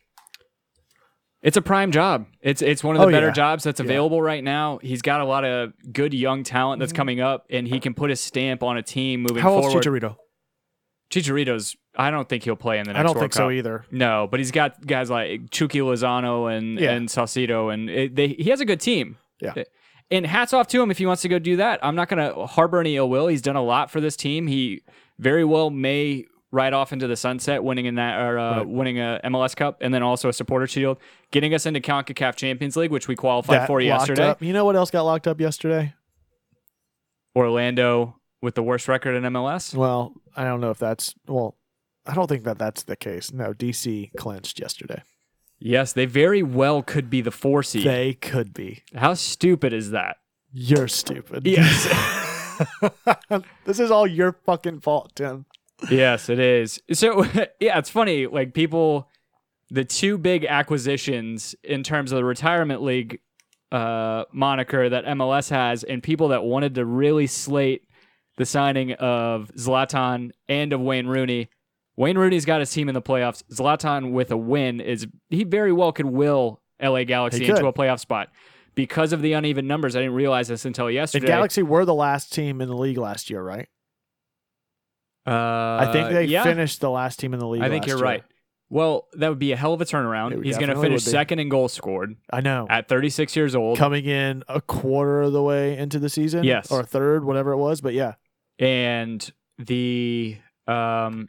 it's a prime job. It's it's one of the Oh, better yeah. jobs that's Yeah. available right now. He's got a lot of good young talent that's Mhm. coming up, and he can put his stamp on a team moving forward. How old's forward. Chicharito? Chicharito's. I don't think he'll play in the next I don't World think so either. No, but he's got guys like Chucky Lozano and Yeah. and Saucedo, and it, they, he has a good team. Yeah. And hats off to him if he wants to go do that. I'm not going to harbor any ill will. He's done a lot for this team. He very well may ride off into the sunset, winning in that or uh, Right. winning a MLS Cup, and then also a Supporter Shield, getting us into Concacaf Champions League, which we qualified That for yesterday. Up. You know what else got locked up yesterday? Orlando with the worst record in MLS. Well, I don't know if that's well. I don't think that that's the case. No, DC clinched yesterday. Yes, they very well could be the four seed. They could be. How stupid is that? You're stupid. Yes. this is all your fucking fault, Tim. yes, it is. So yeah, it's funny. Like people, the two big acquisitions in terms of the retirement league uh, moniker that MLS has, and people that wanted to really slate the signing of Zlatan and of Wayne Rooney. Wayne Rooney's got his team in the playoffs. Zlatan with a win is he very well could will LA Galaxy into a playoff spot. Because of the uneven numbers, I didn't realize this until The yesterday. Galaxy were the last team in the league last year, right? uh, I think they yeah. finished the last team in the league. I think you're year. right. Well, that would be a hell of a turnaround. He's going to finish second in goals scored I know. at 36 years old. Coming in a quarter of the way into the season, Yes. or a third, whatever it was. But yeah, and the um,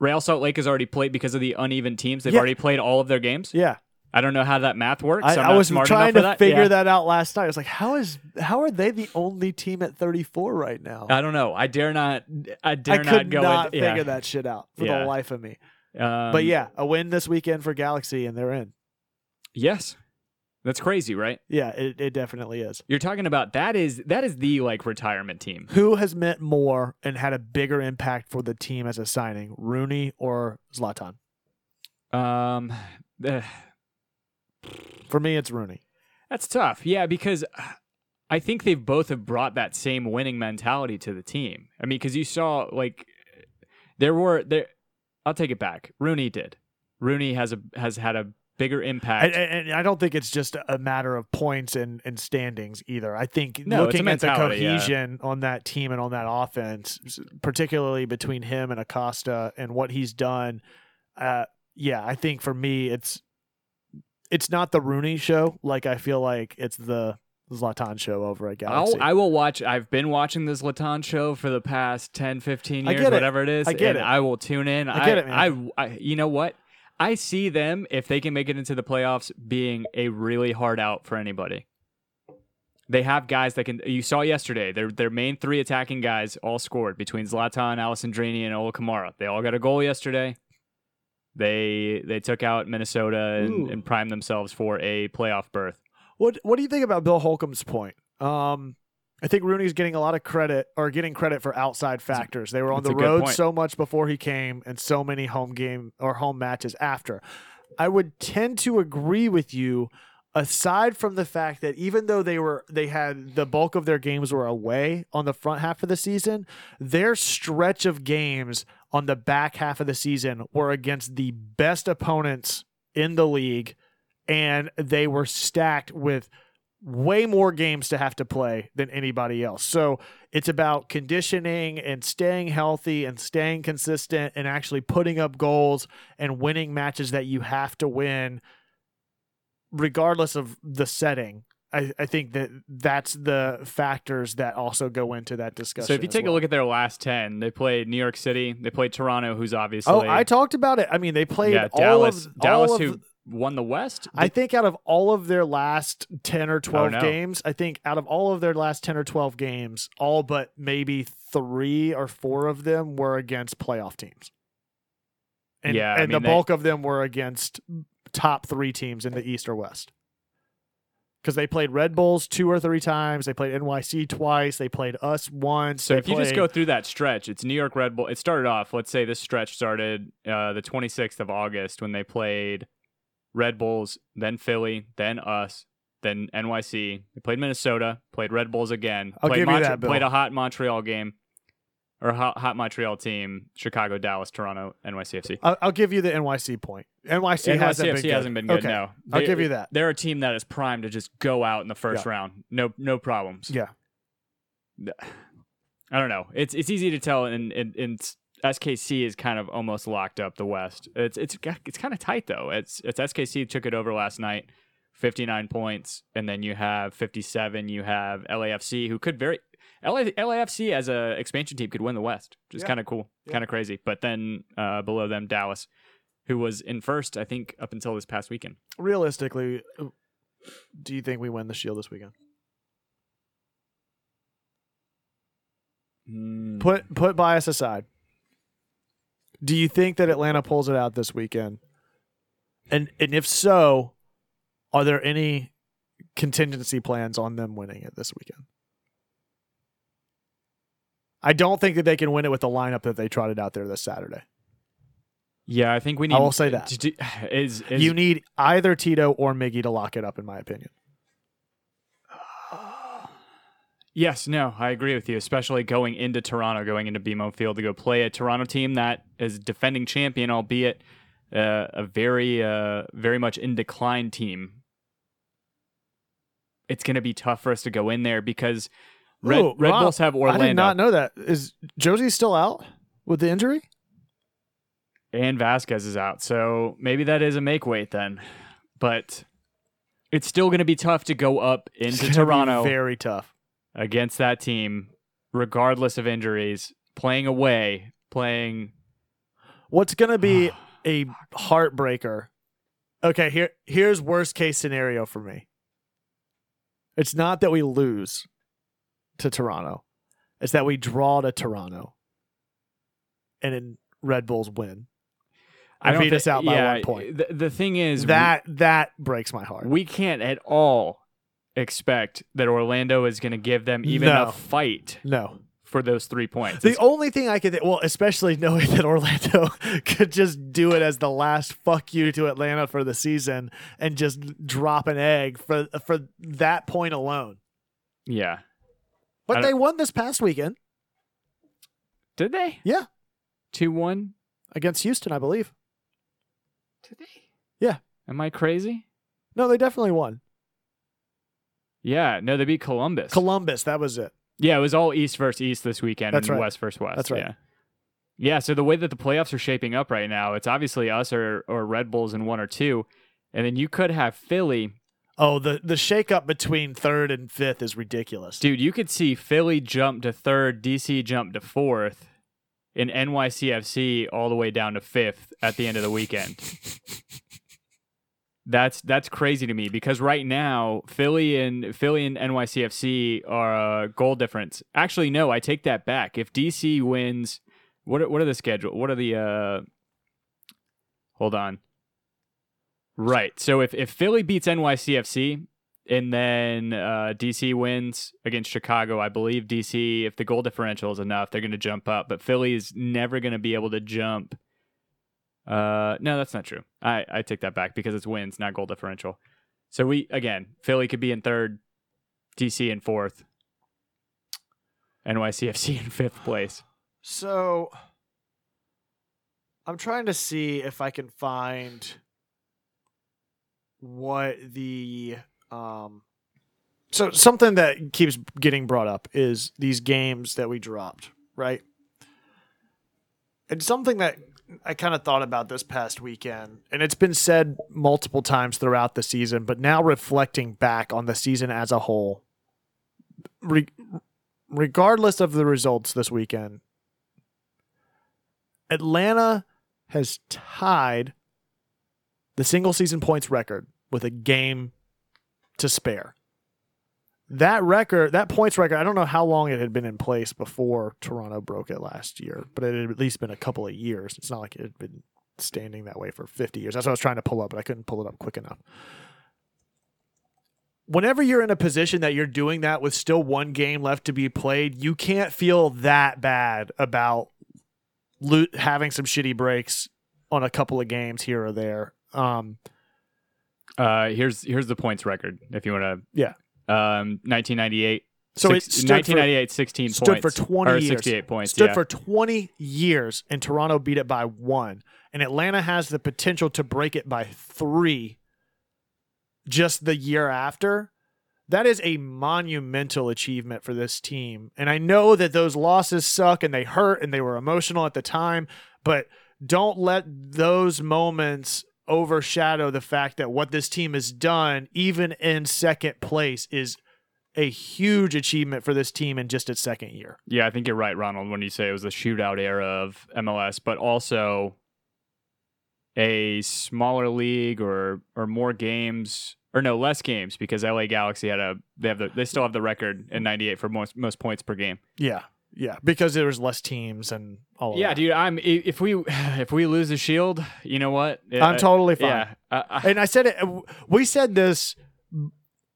Real Salt Lake has already played because of the uneven teams. They've Yeah. already played all of their games. yeah, I don't know how that math works. I, I was smart trying enough for to that. figure Yeah. that out last night. I was like, how is how are they the only team at 34 right now? I don't know. I dare not. I I dare could not go. not with, yeah. figure that shit out for the life of me. Um, but yeah, a win this weekend for Galaxy, and they're in. yes, that's crazy, right? Yeah, it, it definitely is. You're talking about that is that is the like retirement team. Who has meant more and had a bigger impact for the team as a signing, Rooney or Zlatan? Um, eh, For me, it's Rooney. that's tough. Yeah, because uh, I think they've both have brought that same winning mentality to the team. I mean, because you saw like there were there. I'll take it back. Rooney did. Rooney has a has had a bigger impact. And, and I don't think it's just a matter of points and, and standings either. I think No, looking at the mentality, yeah. cohesion on that team and on that offense, particularly between him and Acosta and what he's done, uh, yeah, I think for me it's it's not the Rooney show. Like I feel like it's the Zlatan show over at Galaxy. I'll, I will watch. I've been watching this Zlatan show for the past 10, 15 I years, whatever it is. I get and it. I will tune in. I get it, man. I, I, you know what? I see them if they can make it into the playoffs being a really hard out for anybody. They have guys that can. You saw yesterday. Their their main three attacking guys all scored between Zlatan, Alessandrini, and Ola Kamara. They all got a goal yesterday. They they took out Minnesota and, and primed themselves for a playoff berth. What What do you think about Bill Holcomb's point? Um, I think Rooney's getting a lot of credit or getting credit for outside factors. They were on that's the road so much before he came, and so many home game or home matches after. I would tend to agree with you. Aside from the fact that even though they were they had the bulk of their games were away on the front half of the season, their stretch of games on the back half of the season were against the best opponents in the league and they were stacked with way more games to have to play than anybody else. So it's about conditioning and staying healthy and staying consistent and actually putting up goals and winning matches that you have to win, regardless of the setting. I, I think that that's the factors that also go into that discussion. So if you take well. a look at their last ten, they played New York City, they played Toronto, who's oh, obviously oh, I talked about it. I mean, they played yeah all Dallas, of Dallas all of who won the West. I think out of all of their last 10 or 12 Oh, no. games, I think out of all of their last 10 or 12 games, all but maybe three or four of them were against playoff teams. And, Yeah, I and mean, the they- bulk of them were against top three teams in the East or West. Because they played Red Bulls two or three times. They played NYC twice. They played us once. so. they If you just go through that stretch, it's New York Red Bull. It started off. Let's say this stretch started uh, the 26th of August when they played Red Bulls, then Philly, then us, then NYC. They played Minnesota, played Red Bulls again. I'll played give you that. Played a hot Montreal game, or hot, hot Montreal team. Chicago, Dallas, Toronto, NYCFC. I'll, I'll give you the NYC point. NYC, hasn't been NYCFC good. hasn't been good. Okay. No, I'll give you that. They're a team that is primed to just go out in the first Yeah. round. No, no problems. Yeah. I don't know. It's it's easy to tell, and and, and SKC is kind of almost locked up the West. It's it's it's kind of tight though. It's it's SKC took it over last night, fifty nine points, and then you have fifty seven. You have LAFC who could very LA, LAFC as a expansion team could win the West, which is Yeah. kind of cool, Yeah. kind of crazy. But then uh, below them, Dallas, who was in first, I think, up until this past weekend. realistically, do you think we win the Shield this weekend? Hmm. Put put bias aside. Do you think that Atlanta pulls it out this weekend? And and if so, are there any contingency plans on them winning it this weekend? I don't think that they can win it with the lineup that they trotted out there this Saturday. Yeah, I think we need. I will say that. do- is, is you need either Tito or Miggy to lock it up, in my opinion. Yes, no, I agree with you, especially going into Toronto, going into BMO Field to go play a Toronto team that is defending champion, albeit uh, a very, uh, very much in decline team. It's going to be tough for us to go in there because Red, Ooh, Red wow. Bulls have Orlando. I did not know that. Is Jozy still out with the injury? and Vasquez is out, so maybe that is a make weight then. But it's still going to be tough to go up into Toronto. very tough. Against that team, regardless of injuries, playing away, playing. What's going to be a heartbreaker Okay, here here's worst case scenario for me. It's not that we lose to Toronto. It's that we draw to Toronto. And then Red Bulls win. And beat us out by yeah, one point. The, the thing is, That that breaks my heart. we, we can't at all expect that Orlando is going to give them even No. a fight no. for those three points. The It's- only thing I could, well, especially knowing that Orlando could just do it as the last fuck you to Atlanta for the season and just drop an egg for for that point alone. yeah. But they won this past weekend. Did they? Yeah, 2 1? against Houston, I believe. Did they? Yeah. Am I crazy? No, they definitely won. Yeah. No, they beat Columbus. Columbus, that was it. yeah, it was all East versus East this weekend That's and right. West versus West. That's right. Yeah. Yeah, so the way that the playoffs are shaping up right now, it's obviously us or, or Red Bulls in one or two. And then you could have Philly. Oh, the the shakeup between third and fifth is ridiculous. Dude, you could see Philly jump to third, DC jump to fourth, and NYCFC all the way down to fifth at the end of the weekend. That's that's crazy to me because right now Philly and Philly and NYCFC are a goal difference. Actually, no, I take that back. If DC wins, what are, what are the schedule? What are the uh? Hold on. Right. So if if Philly beats NYCFC and then uh, DC wins against Chicago, I believe DC, if the goal differential is enough, they're going to jump up. But Philly is never going to be able to jump. Uh, no, that's not true. I, I take that back because it's wins, not goal differential. So we again, Philly could be in third, DC in fourth, NYCFC in fifth place. So I'm trying to see if I can find what the um so something that keeps getting brought up is these games that we dropped, right? And something that I kind of thought about this past weekend, and it's been said multiple times throughout the season, but now reflecting back on the season as a whole, re- regardless of the results this weekend, Atlanta has tied the single season points record with a game to spare. That record, that points record, I don't know how long it had been in place before Toronto broke it last year, but it had at least been a couple of years. It's not like it had been standing that way for 50 years. That's what I was trying to pull up, but I couldn't pull it up quick enough. Whenever you're in a position that you're doing that with still one game left to be played, you can't feel that bad about lo- having some shitty breaks on a couple of games here or there. Um, Uh, here's here's the points record if you want to. Yeah. Um, 1998. so six, it stood for, 1998, 16 stood for points. 20 or years. 68 points. stood yeah. for 20 years, and Toronto beat it by one. And Atlanta has the potential to break it by three just the year after. That is a monumental achievement for this team. And I know that those losses suck and they hurt and they were emotional at the time, but don't let those moments overshadow the fact that what this team has done, even in second place, is a huge achievement for this team in just its second year. Yeah, I think you're right, Ronald, when you say it was the shootout era of MLS, but also a smaller league or or more games or no less games because LA Galaxy had a they have the they still have the record in '98 for most most points per game. Yeah, yeah, because there was less teams and all. Of Yeah, that. dude, I'm if we if we lose the Shield, you know what? I'm totally fine. Yeah, I- And I said it. We said this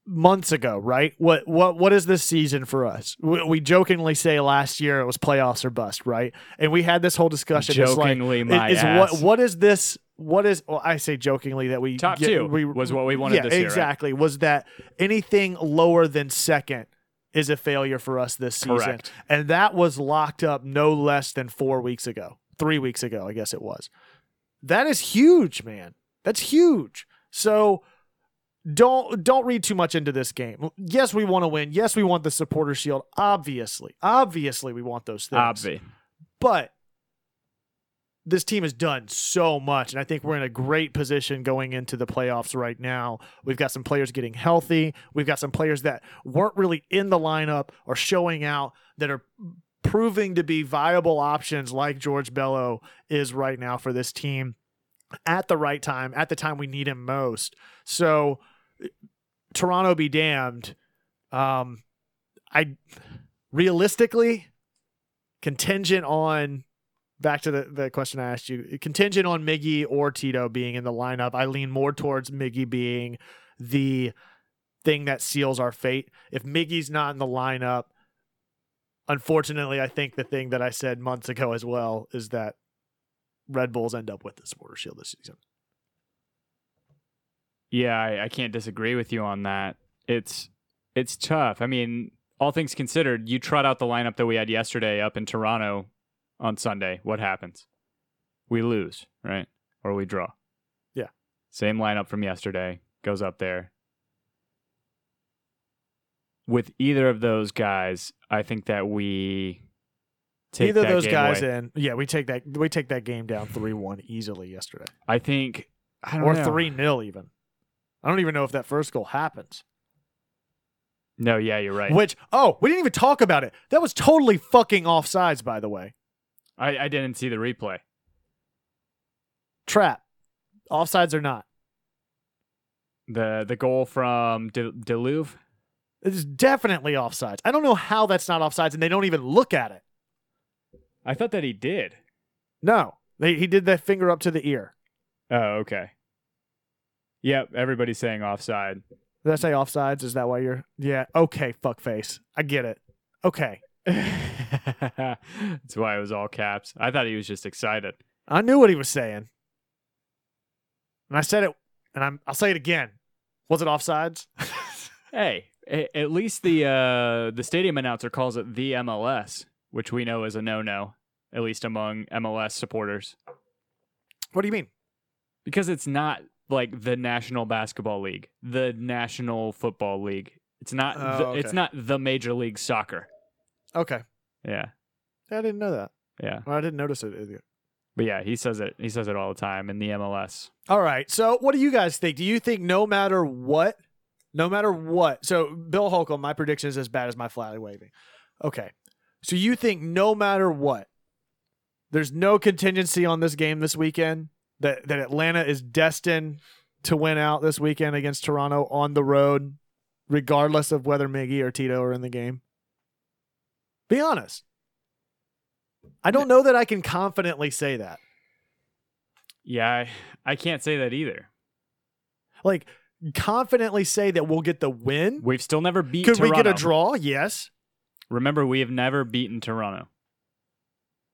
months ago, right? What what what is this season for us? We, we jokingly say last year it was playoffs or bust, right? And we had this whole discussion. It's like, jokingly my is ass. what what is this? What is? Well, I say jokingly that we Top get- two we, was what we wanted Yeah, this year, right? exactly. Was that anything lower than second is a failure for us this season? Correct. And that was locked up no less than four weeks ago, three weeks ago, I guess it was. That is huge, man. That's huge. So don't don't read too much into this game. Yes, we want to win. Yes, we want the supporter shield. Obviously, obviously, we want those things. Obvi. But this team has done so much, and I think we're in a great position going into the playoffs right now. We've got some players getting healthy. We've got some players that weren't really in the lineup or showing out that are proving to be viable options, like George Bello is right now for this team. at the right time, at the time we need him most. So Toronto be damned. Um, I realistically contingent on back to the, the question I asked you, contingent on Miggy or Tito being in the lineup. I lean more towards Miggy being the thing that seals our fate. If Miggy's not in the lineup, unfortunately, I think the thing that I said months ago as well is that Red Bulls end up with the supporter shield this season. Yeah, I, I can't disagree with you on that. It's it's tough. I mean, all things considered, you trot out the lineup that we had yesterday up in Toronto on Sunday. What happens? We lose, right? Or we draw. Yeah. Same lineup from yesterday goes up there. With either of those guys, I think that we take Either that those guys away. in, yeah, we take that we take that game down three one easily yesterday, I think I or three 0 even. I don't even know if that first goal happens. No, yeah, you're right. Which oh, we didn't even talk about it. That was totally fucking offsides, by the way. I, I didn't see the replay. Trap, offsides or not. The the goal from De- Deluve. It is definitely offsides. I don't know how that's not offsides, and they don't even look at it. I thought that he did. No, they, he did that finger up to the ear. Oh, okay. Yep, everybody's saying offside. Did I say offsides? Is that why you're? Yeah. Okay. Fuck face. I get it. Okay. That's why it was all caps. I thought he was just excited. I knew what he was saying, and I said it, and I'm. I'll say it again. Was it offsides? Hey, a- at least the uh, the stadium announcer calls it the MLS, which we know is a no no, at least among MLS supporters, what do you mean? because it's not like the National Basketball League, the National Football League. It's not. Oh, the, okay. It's not the Major League Soccer. Okay. Yeah, I didn't know that. yeah. Well, I didn't notice it either. But yeah, he says it. He says it all the time in the MLS. All right. So, what do you guys think? Do you think no matter what, no matter what? So, Bill Holcomb, my prediction is as bad as my flag waving. Okay. So, you think no matter what, there's no contingency on this game this weekend that that Atlanta is destined to win out this weekend against Toronto on the road, regardless of whether Miggy or Tito are in the game. Be honest. I don't know that I can confidently say that. Yeah, I, I can't say that either. Like confidently say that we'll get the win. We've still never beat. Toronto. Could we get a draw? Yes. Remember, we have never beaten Toronto.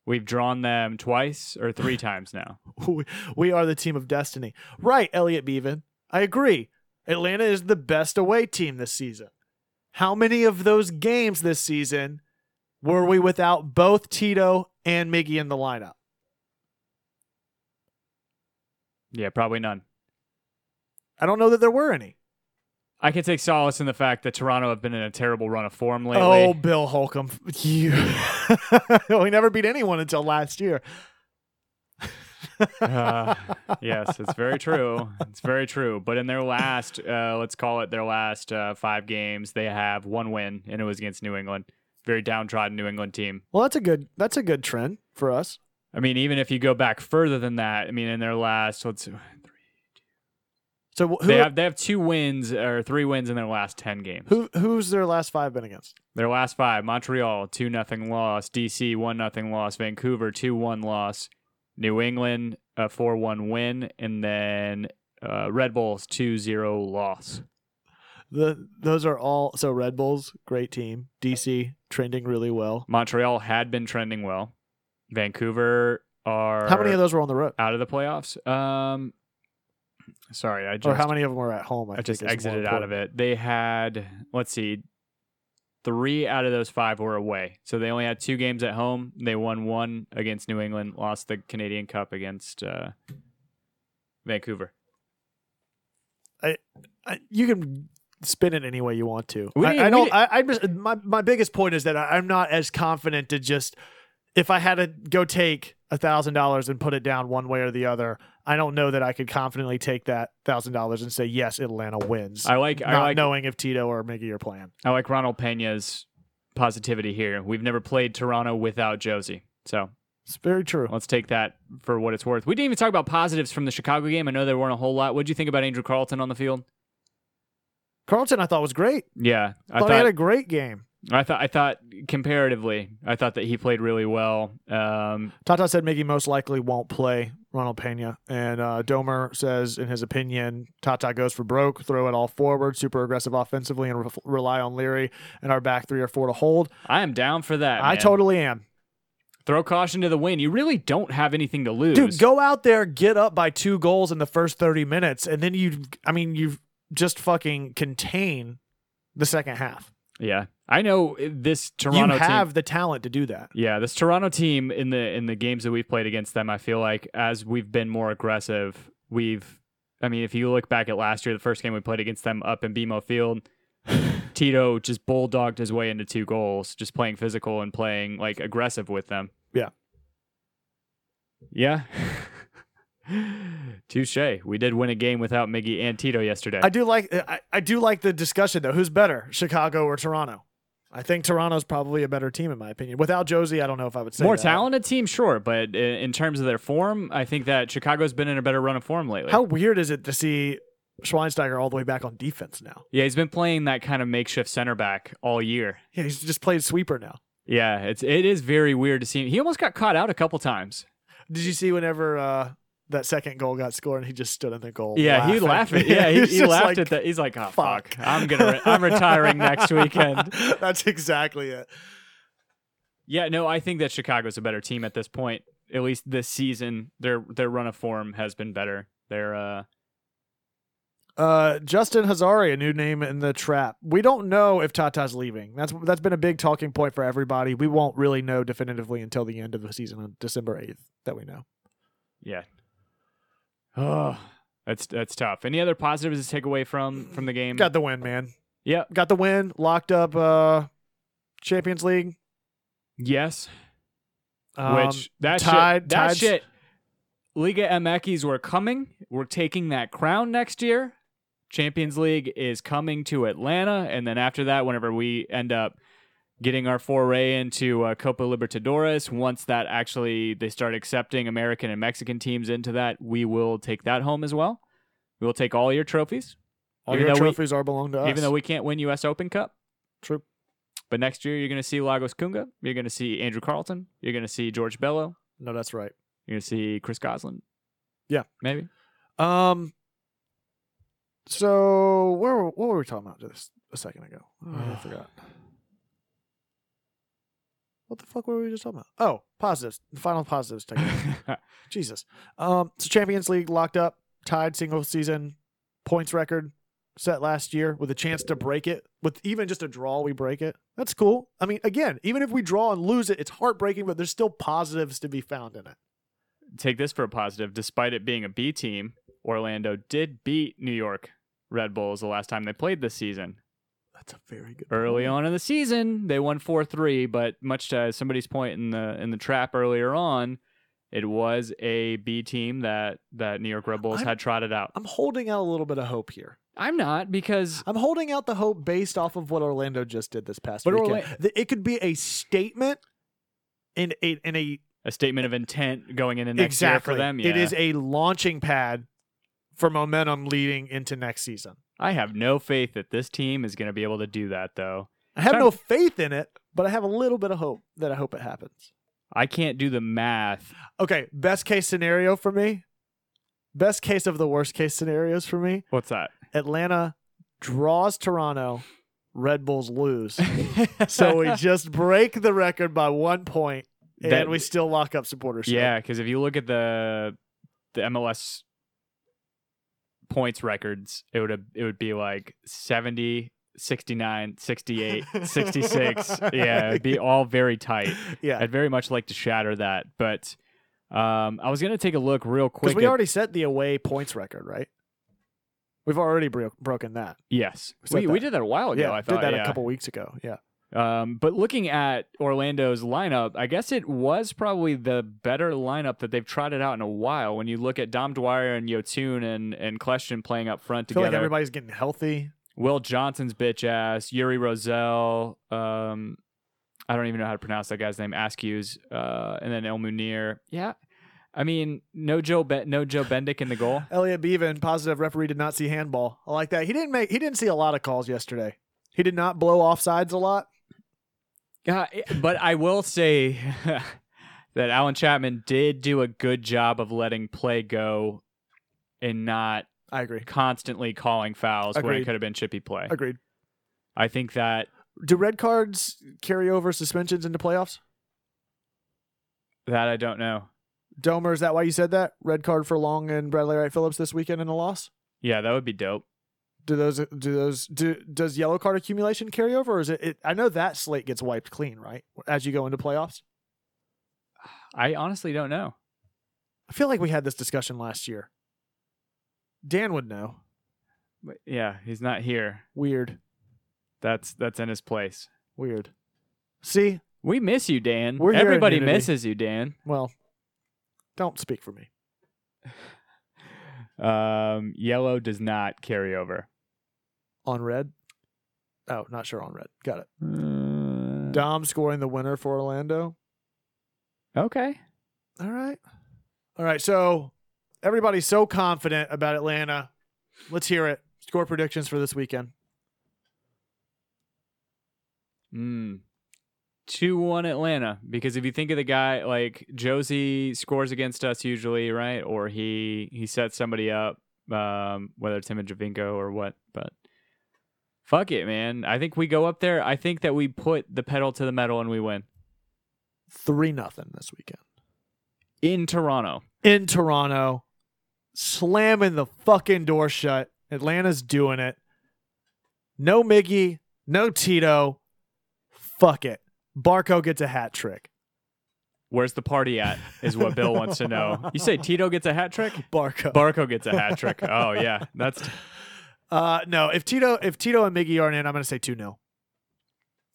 We've drawn them twice or three times now. We- we are the team of destiny. Right, Elliot Beaven. I agree. Atlanta is the best away team this season. How many of those games this season were we without both Tito and Miggy in the lineup? Yeah, probably none. I don't know that there were any. I can take solace in the fact that Toronto have been in a terrible run of form lately. Oh, Bill Holcomb. You. we never beat anyone until last year. Uh, yes, it's very true. It's very true. But in their last, uh, let's call it their last uh, five games, they have one win, and it was against New England. Very downtrodden New England team. Well, that's a good that's a good trend for us. I mean, even if you go back further than that, I mean, in their last, let's see, So who they have they have two wins or three wins in their last ten games. who who's their last five been against? Their last five: Montreal two nothing loss, DC one nothing loss, Vancouver two one loss, New England a four one win, and then uh, Red Bulls 2-0 loss. The those are all so Red Bulls, great team. DC trending really well. Montreal had been trending well. Vancouver are How many of those were on the road? out of the playoffs? Um, sorry, I just or how many of them were at home? I, I just exited out of it. They had let's see, three out of those five were away, so they only had two games at home. They won one against New England, lost the Canadian Cup against uh, Vancouver. I, you can spin it any way you want to. We I, I don't. I, I just my my biggest point is that I, I'm not as confident to just if I had to go take a thousand dollars and put it down one way or the other. I don't know that I could confidently take that thousand dollars and say yes, Atlanta wins. I like I not like knowing if Tito or Miggy are playing. I like Ronald Pena's positivity here. We've never played Toronto without Jozy, so It's very true. Let's take that for what it's worth. We didn't even talk about positives from the Chicago game. I know there weren't a whole lot. What did you think about Andrew Carleton on the field? Carleton, I thought was great. Yeah, I thought, he had a great game. I thought I thought comparatively, I thought that he played really well. Um, Tata said Miggy most likely won't play Ronald Pena, and uh, Domer says in his opinion, Tata goes for broke, throw it all forward, super aggressive offensively, and re- rely on Leary and our back three or four to hold. I am down for that. I man. totally am. throw caution to the wind. You really don't have anything to lose. Dude, go out there, get up by two goals in the first 30 minutes, and then you, I mean, you just fucking contain the second half. Yeah, I know this Toronto you have team. the talent to do that. Yeah, this Toronto team in the in the games that we've played against them, I feel like as we've been more aggressive, we've. I mean, if you look back at last year, the first game we played against them up in BMO Field, Tito just bulldogged his way into two goals, just playing physical and playing like aggressive with them. Yeah. Yeah. Touche. We did win a game without Miggy and Tito yesterday. I do like I, I do like the discussion though. Who's better, Chicago or Toronto? I think Toronto's probably a better team in my opinion. Without Jozy, I don't know if I would say More that. talented team, sure, but in terms of their form, I think that Chicago's been in a better run of form lately. How weird is it to see Schweinsteiger all the way back on defense now? yeah, he's been playing that kind of makeshift center back all year. Yeah, he's just played sweeper now. Yeah, it's it is very weird to see him. He almost got caught out a couple times. Did you see whenever uh, that second goal got scored and he just stood in the goal? Yeah, he laughing? laughed. Yeah, he, he laughed like, at that. He's like, "Oh fuck, fuck. I'm gonna, re- I'm retiring next weekend." That's exactly it. Yeah, no, I think that Chicago's a better team at this point. At least this season, their their run of form has been better. They're uh, Uh, Justin Hazari, a new name in the trap. We don't know if Tata's leaving. That's that's been a big talking point for everybody. We won't really know definitively until the end of the season on December eighth that we know. yeah. Oh, that's that's tough. Any other positives to take away from from the game? Got the win, man. yeah. Got the win. Locked up. Uh, Champions League. Yes. Um, Which that tied- shit, that tied- shit. Liga MXs were coming. We're taking that crown next year. Champions League is coming to Atlanta, and then after that, whenever we end up getting our foray into uh, Copa Libertadores, once that actually they start accepting American and Mexican teams into that, we will take that home as well. We will take all your trophies, all even your though we- trophies are belong to us. even though we can't win U.S. Open Cup. true. But next year, you're going to see Lagos Kunga. You're going to see Andrew Carleton. You're going to see George Bello. No, that's right. You're gonna see Chris Goslin. Yeah. maybe. Um. So where what were we talking about just a second ago? Oh, I forgot. What the fuck were we just talking about? Oh, positives. The final positives. Jesus. Um. So Champions League locked up, tied single season points record set last year with a chance to break it. With even just a draw, we break it. That's cool. I mean, again, even if we draw and lose it, it's heartbreaking, but there's still positives to be found in it. Take this for a positive. Despite it being a B team, Orlando did beat New York Red Bulls the last time they played this season. That's a very good. Early point. on in the season, they won four three, but much to somebody's point in the in the trap earlier on, it was a B team that that New York Red Bulls I'm- had trotted out. I'm holding out a little bit of hope here. I'm not because I'm holding out the hope based off of what Orlando just did this past But weekend. Orla- it could be a statement in a in a a statement of intent going into next exactly. year for them. It yeah. is a launching pad for momentum leading into next season. I have no faith that this team is going to be able to do that, though. I have no faith in it, but I have a little bit of hope that I hope it happens. I can't do the math. Okay, best case scenario for me. Best case of the worst case scenarios for me. What's that? Atlanta draws Toronto, Red Bulls lose. so we just break the record by one point, and That- we still lock up supporters. yeah, because if you look at the the MLS points records, it would have it would be like 70, 69, 68, 66. yeah, it'd be all very tight. yeah. I'd very much like to shatter that, but um, I was gonna take a look real quick. Because we at- already set the away points record, right? We've already bro- broken that. yes, we, we that. did that a while ago. yeah, I thought did that yeah. a couple weeks ago. Yeah. Um, but looking at Orlando's lineup, I guess it was probably the better lineup that they've trotted out in a while. When you look at Dom Dwyer and Yotun and and Kljestan playing up front I feel like together, everybody's getting healthy. Will Johnson's bitch ass, Uri Rosell, um, I don't even know how to pronounce that guy's name. Ascues, uh, and then El Munir. Yeah, I mean, no Joe, Be- no Joe Bendik in the goal. Elliot Bevan, positive referee did not see handball. I like that. He didn't make. He didn't see a lot of calls yesterday. He did not blow offsides a lot. Yeah, but I will say that Allen Chapman did do a good job of letting play go and not I agree. constantly calling fouls where it could have been chippy play. Agreed. I think that Do red cards carry over suspensions into playoffs? that I don't know. Domer, is that why you said that? Red card for Long and Bradley Wright Phillips this weekend in a loss. Yeah, that would be dope. Do those? Do those? Do does yellow card accumulation carry over, or is it? it I know that slate gets wiped clean, right? As you go into playoffs. I honestly don't know. I feel like we had this discussion last year. Dan would know. But yeah, he's not here. Weird. That's that's in his place. Weird. See, We miss you, Dan. We're Everybody misses you, Dan. well, don't speak for me. Um, yellow does not carry over. On red. Oh, not sure on red. Got it. Uh, Dom scoring the winner for Orlando. okay. All right. All right. So everybody's so confident about Atlanta. Let's hear it. Score predictions for this weekend. Mm. 2 1 Atlanta. Because if you think of the guy, like Jozy scores against us usually, right? Or he he sets somebody up, um, whether it's him and Giovinco or what. But fuck it, man. I think we go up there. I think that we put the pedal to the metal and we win Three nothing this weekend. in Toronto. In Toronto. Slamming the fucking door shut. Atlanta's doing it. No Miggy. No Tito. Fuck it. Barco gets a hat trick. Where's the party at? Is what Bill wants to know. You say Tito gets a hat trick? Barco. Barco gets a hat trick. Oh yeah, that's Uh no, if Tito if Tito and Miggy aren't in, I'm gonna say 2 0.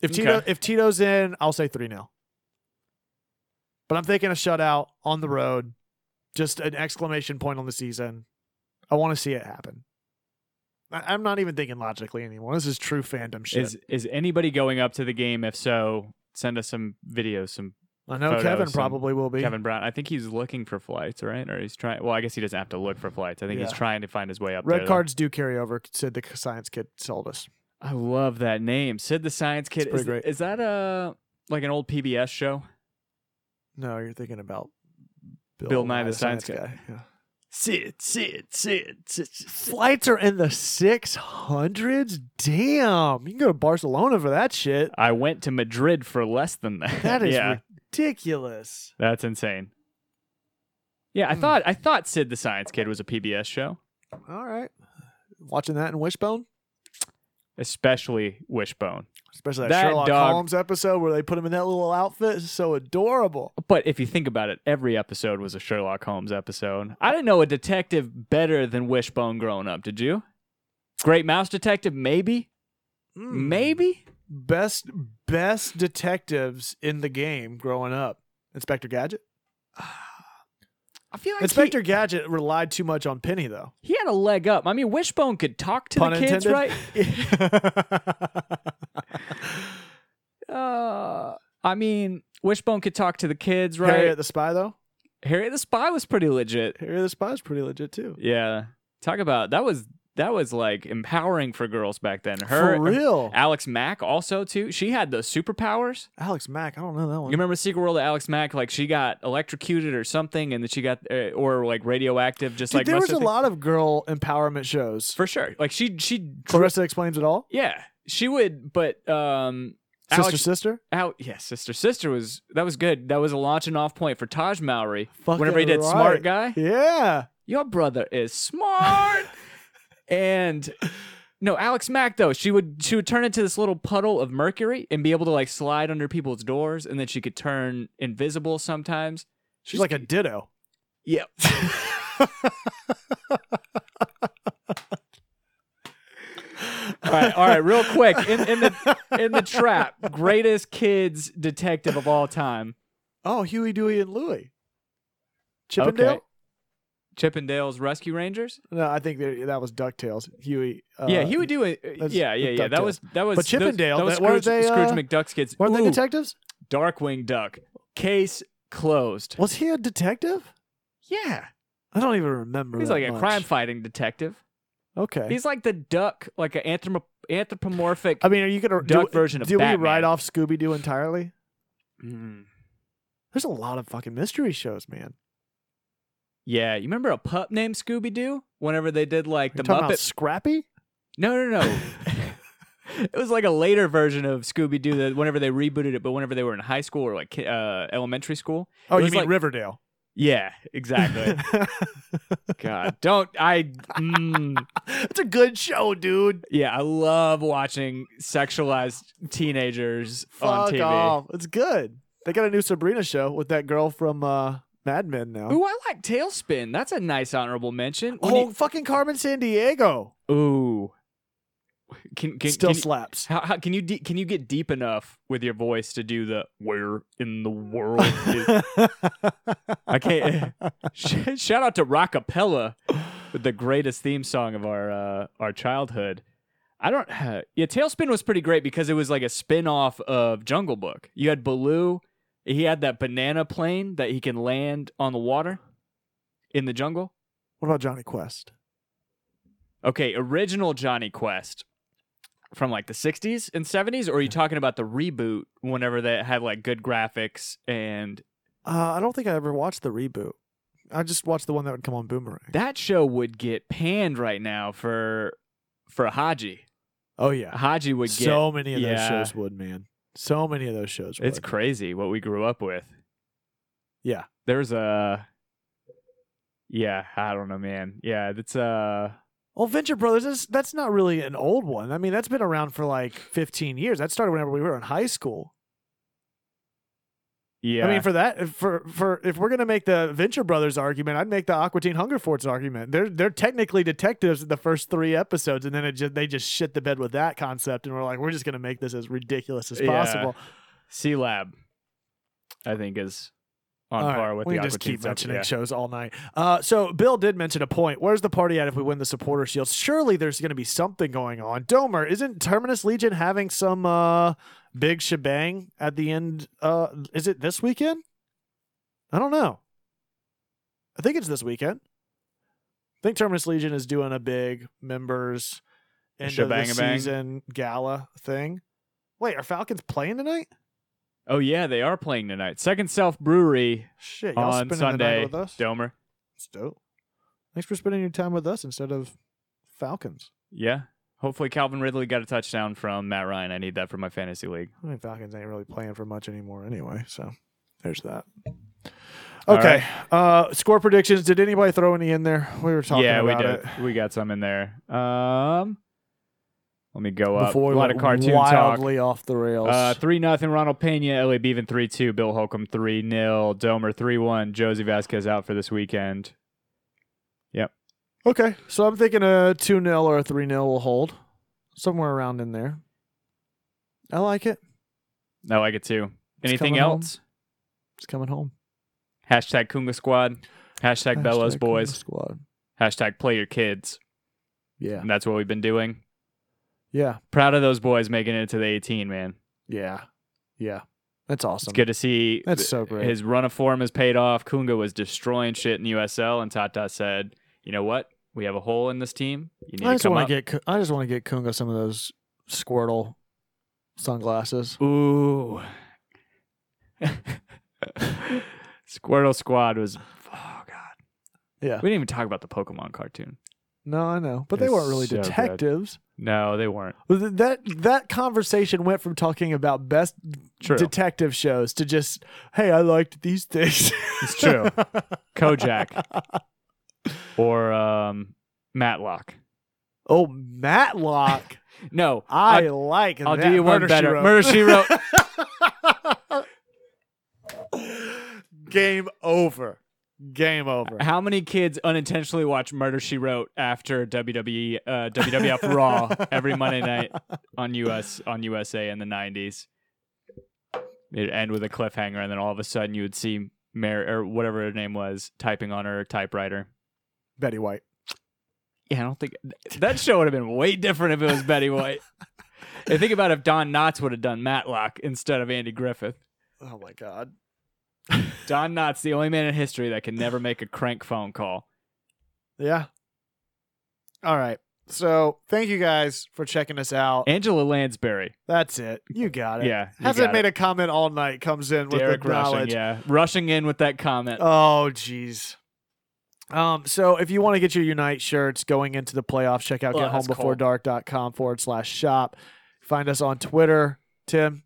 If Tito Okay. if Tito's in, I'll say 3 0. But I'm thinking a shutout on the road. Just an exclamation point on the season. I want to see it happen. I, I'm not even thinking logically anymore. This is true fandom shit. is is anybody going up to the game? If so, send us some videos. Some I know Kevin probably will be. Kevin Brown. I think he's looking for flights, right? Or he's trying. Well, I guess he doesn't have to look for flights. I think he's Yeah. trying to find his way up. Red there, though. cards do carry over, said the science kid told us. I love that name, Sid the Science Kid. It's pretty Is, great. is that a like an old PBS show? No, you're thinking about Bill Nye the Science guy. Yeah. Sid, Sid, Sid, Sid. Flights are in the 600s? Damn. You can go to Barcelona for that shit. I went to Madrid for less than that. That is yeah. Ridiculous. That's insane. Yeah, I Hmm. thought I thought Sid the Science Kid was a PBS show, All right. Watching that in Wishbone, especially Wishbone. especially that, That Sherlock dog- Holmes episode where they put him in that little outfit. It's so adorable. But if you think about it, every episode was a Sherlock Holmes episode. I didn't know a detective better than Wishbone growing up. Did you? Great Mouse Detective, maybe, Mm. maybe. Best best detectives in the game growing up. Inspector Gadget. I feel like Inspector Gadget relied too much on Penny though. he, he had a leg up. I mean, Wishbone could talk to Pun the kids, intended. right? Uh, I mean, Wishbone could talk to the kids, right? Harriet the Spy though. Harriet the Spy was pretty legit. Harriet the Spy is pretty legit too. Yeah, talk about that was that was like empowering for girls back then. Her For real. Alex Mack also too. She had the superpowers. Alex Mack. I don't know that one. You remember Secret World of Alex Mack? Like she got electrocuted or something, and then she got uh, or like radioactive, just Dude, like there was a lot of girl empowerment shows. for sure. Like she she Clarissa explains it all. yeah she would, but um Sister, Alex, sister. Al, yeah, sister, sister was that was good. That was a launching off point for Taj Mowry. Fucking Whenever he did right. Smart Guy, Yeah. your brother is smart. and no, Alex Mack though, she would she would turn into this little puddle of mercury and be able to like slide under people's doors, and then she could turn invisible sometimes. She's like a ditto. Yep. all right, all right, real quick in, in the in the trap, greatest kids detective of all time. Oh, Huey, Dewey, and Louie. Chippendale. Okay. Chippendales Rescue Rangers. No, I think that, that was Ducktales. Huey. Uh, yeah, he would do it. Yeah, yeah, yeah. That was that was. But those- Chippendale, That was Scrooge, they, uh, Scrooge McDuck's kids. Weren't they detectives? Darkwing Duck. Case closed. Was he a detective? Yeah, I don't even remember. he's like a crime fighting detective. Okay. He's like the duck, like an anthrop- anthropomorphic. I mean, are you gonna Duck do, version of Do we write off Scooby Doo entirely? Mm. There's a lot of fucking mystery shows, man. Yeah, you remember a pup named Scooby Doo? Whenever they did like the Muppet. Scrappy? No, no, no. it was like a later version of Scooby Doo. That whenever they rebooted it, but whenever they were in high school or like uh, elementary school. Oh, you mean like- Riverdale? Yeah, exactly. God, don't I? Mm, it's a good show, dude. yeah, I love watching sexualized teenagers on Fuck TV. off. It's good. They got a new Sabrina show with that girl from uh, Mad Men now. Ooh, I like TaleSpin. That's a nice honorable mention. When oh, fucking Carmen Sandiego ooh, can can still can you- slaps. How, how can you de- can you get deep enough with your voice to do the where in the world I can't sh- shout out to Rockapella with the greatest theme song of our uh, our childhood. I don't yeah, TaleSpin was pretty great because it was like a spin-off of Jungle Book. You had Baloo, he had that banana plane that he can land on the water in the jungle. what about Jonny Quest? Okay, original Jonny Quest from like the 60s and 70s or are you talking about the reboot whenever they had like good graphics and Uh, I don't think I ever watched the reboot. I just watched the one that would come on Boomerang. that show would get panned right now for for Hadji. Oh yeah, Hadji would get so many of those yeah. shows would, man. So many of those shows. Would. It's crazy what we grew up with. Yeah. There's a Yeah, I don't know, man. Yeah, that's uh Well, Venture Brothers is that's not really an old one. I mean, that's been around for like 15 years. That started whenever we were in high school. Yeah. I mean, for that, for for if we're gonna make the Venture Brothers argument, I'd make the Aquatine Teen Hunger Force argument. They're they're technically detectives in the first three episodes, and then it just they just shit the bed with that concept, and we're like, we're just gonna make this as ridiculous as possible. Sealab I think is on All right, par with we the just keep stuff, mentioning yeah. shows all night. Uh, so Bill did mention a point. Where's the party at if we win the supporter shield? Surely there's going to be something going on. Domer, isn't Terminus Legion having some uh, big shebang at the end? Uh, is it this weekend? I don't know. I think it's this weekend. I think Terminus Legion is doing a big members end of the season gala thing. Wait, are Falcons playing tonight? Oh yeah, they are playing tonight. Second Self Brewery Shit, y'all on spending the night Sunday. with us? Domer. It's dope. Thanks for spending your time with us instead of Falcons. Yeah. Hopefully Calvin Ridley got a touchdown from Matt Ryan. I need that for my fantasy league. I mean, Falcons ain't really playing for much anymore anyway, so there's that. Okay. Uh, score predictions. Did anybody throw any in there? We were talking yeah, we about did. it. We got some in there. Um, let me go up. Before a lot of cartoon talk. wildly off the rails. Uh, three nothing. Ronald Pena, LA Beaven three two. Bill Holcomb three 0 Domer three one. Jozy Vasquez out for this weekend. Yep. Okay, so I'm thinking a 2 0 or a 3 0 will hold. Somewhere around in there. I like it. I like it too. It's Anything coming home. else? It's coming home. Hashtag Kunga Squad. Hashtag, Bello's Hashtag Boys. Squad. Hashtag Play Your Kids. Yeah. And that's what we've been doing. Yeah. Proud of those boys making it to the 18, man. Yeah. Yeah. That's awesome. It's good to see That's so great. his run of form has paid off. Kunga was destroying shit in USL, and Tata said, "You know what? We have a hole in this team. You need I to just come want up." to get I just want to get Kunga some of those Squirtle sunglasses. Ooh, Squirtle Squad was. Oh god, Yeah. we didn't even talk about the Pokemon cartoon. No, I know, but they It's weren't really so good. detectives. No, they weren't. Th- That that conversation went from talking about best True. detective shows to just, hey, I liked these things. It's true. Kojak or um, Matlock. oh, Matlock. No, I I'll- like. I'll that. do you one Murder, She better. Wrote. Murder She Wrote. Game over. Game over. How many kids unintentionally watch Murder She Wrote after WWE uh, WWF Raw every Monday night on US on USA in the nineties? It'd end with a cliffhanger, and then all of a sudden you would see Mary or whatever her name was typing on her typewriter. Betty White. Yeah, I don't think that show would have been way different if it was Betty White. and think about if Don Knotts would have done Matlock instead of Andy Griffith. Oh my god. Don Knotts, the only man in history that can never make a crank phone call. Yeah. All right. So thank you guys for checking us out. Angela Lansbury. That's it. You got it. Yeah. Hasn't made it. a comment all night. Comes in with Derek the rushing, knowledge. yeah. Rushing in with that comment. Oh, jeez. Um, so if you want to get your Unite shirts going into the playoffs, check out Oh, gethomebeforedark.com forward slash shop. Find us on Twitter, Tim.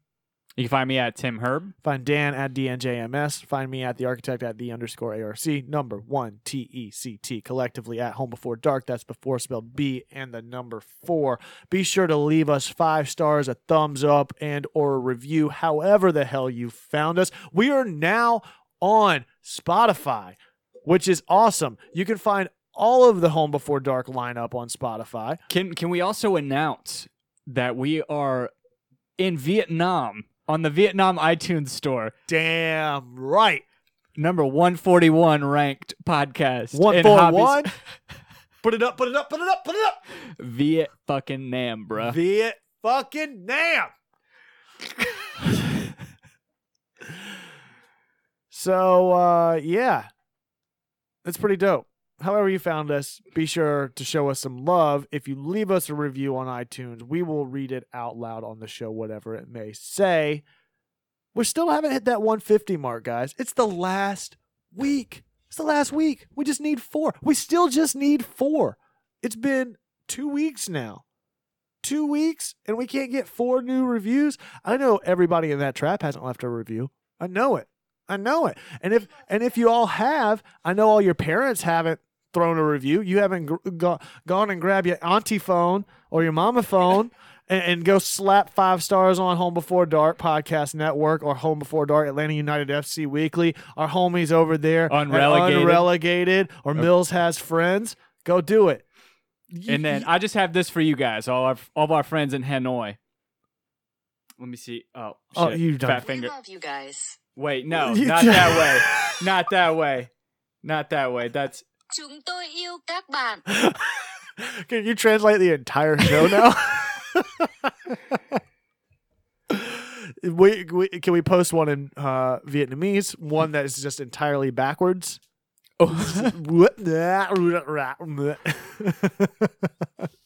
You can find me at Tim Herb. Find Dan at DNJMS. Find me at the architect at the underscore ARC. Number one T E C T. Collectively at Home Before Dark. That's before spelled B and the number four. Be sure to leave us five stars, a thumbs up, and or a review, however the hell you found us. We are now on Spotify, which is awesome. You can find all of the Home Before Dark lineup on Spotify. Can can we also announce that we are in Vietnam on the Vietnam iTunes store, Damn right. number 141 ranked podcast. One in four hobbies- one. Put it up, put it up, put it up, put it up. Viet fucking Nam, bruh. Viet fucking Nam. so uh yeah. That's pretty dope. However you found us, be sure to show us some love. If you leave us a review on iTunes, we will read it out loud on the show, whatever it may say. We still haven't hit that 150 mark, guys. It's the last week. It's the last week. We just need four. We still just need four. It's been two weeks now. Two weeks, and we can't get four new reviews. I know everybody in that trap hasn't left a review. I know it. I know it. And if and if you all have, I know all your parents haven't thrown a review. You haven't gr- go, gone and grabbed your auntie phone or your mama phone and, and go slap five stars on Home Before Dark Podcast Network or Home Before Dark Atlanta United FC Weekly. Our homies over there, Unrelegated. unrelegated, or Mills has friends. Go do it. And then I just have this for you guys, all our all of our friends in Hanoi. Let me see. Oh, Oh, shit. you done- fat We finger. love you guys. Wait, no, You not done- that way. Not that way. Not that way. That's Chúng tôi yêu các bạn. Can you translate the entire show now? we, we can we post one in uh, Vietnamese, one that is just entirely backwards.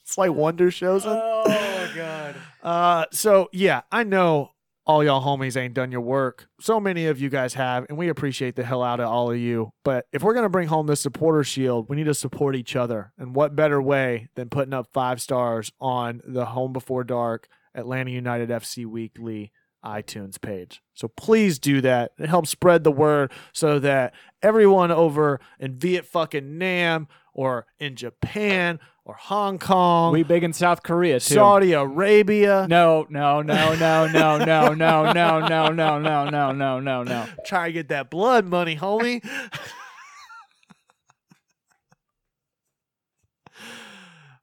it's like Wonder shows them. Oh god. Uh, so yeah, I know all y'all homies ain't done your work. So many of you guys have, and we appreciate the hell out of all of you. But if we're gonna bring home this supporter shield, we need to support each other. And what better way than putting up five stars on the Home Before Dark Atlanta United FC Weekly iTunes page. So please do that. It helps spread the word so that everyone over in Viet fucking Nam or in Japan or Hong Kong, We big in South Korea too. Saudi Arabia, No, no, no, no, no, no, no, no, no, no, no, no, no, no, no. Try to get that blood money, homie.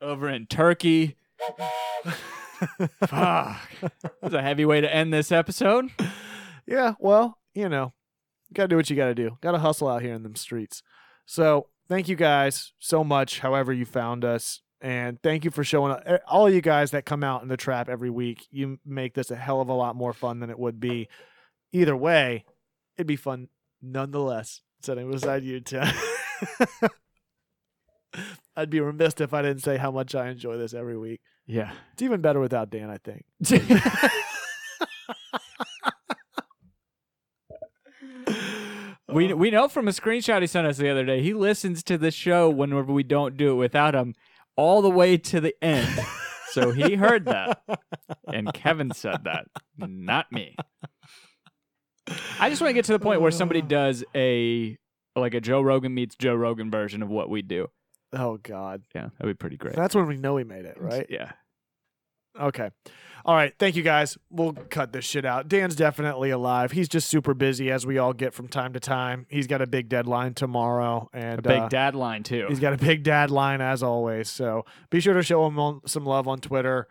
Over in Turkey. Fuck. That's a heavy way to end this episode. yeah, well, you know, you gotta do what you gotta do. Gotta hustle out here in them streets. So thank you guys so much, however you found us. And thank you for showing up. Eh, all you guys that come out in the trap every week, you make this a hell of a lot more fun than it would be. Either way, it'd be fun nonetheless. Sitting beside you, Tim. I'd be remiss if I didn't say how much I enjoy this every week. Yeah. It's even better without Dan, I think. We we know from a screenshot he sent us the other day. He listens to the show whenever we don't do it without him all the way to the end. So he heard that. And Kevin said that, not me. I just want to get to the point where somebody uh. does a like a Joe Rogan meets Joe Rogan version of what we do. Oh God, Yeah, that'd be pretty great. that's when we know we made it, right? Yeah. Okay. All right. Thank you guys. We'll cut this shit out. Dan's definitely alive. He's just super busy, as we all get from time to time. He's got a big deadline tomorrow, and A big uh, dad line too. He's got a big dad line as always. So be sure to show him on, some love on Twitter,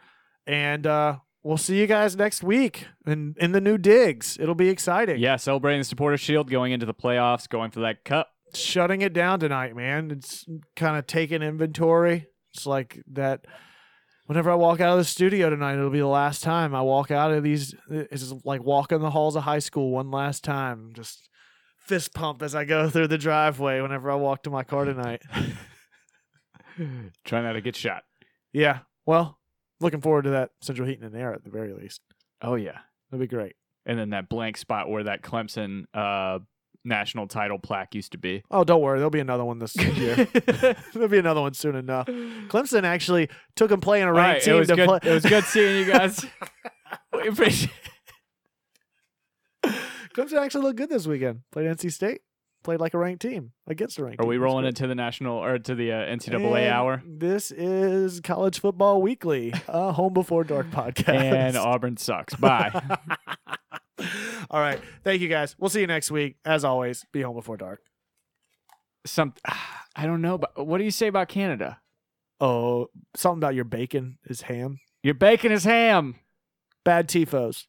and uh, we'll see you guys next week in in the new digs. It'll be exciting. Yeah, celebrating the supporter shield, going into the playoffs, going for that cup. shutting it down tonight, man. It's kind of taking inventory. It's like that. Whenever I walk out of the studio tonight, it'll be the last time I walk out of these. It's like walking the halls of high school one last time. Just fist pump as I go through the driveway whenever I walk to my car tonight. Try not to get shot. yeah. Well, looking forward to that Central Heating and Air at the very least. Oh yeah. That'd be great. And then that blank spot where that Clemson uh, national title plaque used to be. Oh, don't worry. There'll be another one this year. There'll be another one soon enough. Clemson actually took him playing a ranked right, team it was to good. play. It was good seeing you guys. We appreciate- Clemson actually looked good this weekend. Played NC State. Played like a ranked team against a ranked Are team. we rolling into the national or to the uh, NCAA And hour? This is College Football Weekly, a home before dark podcast. And Auburn sucks. Bye. All right. Thank you guys. We'll see you next week. As always, be home before dark. Some I don't know, but what do you say about Canada? Oh, something about your bacon is ham. Your bacon is ham. Bad tifos.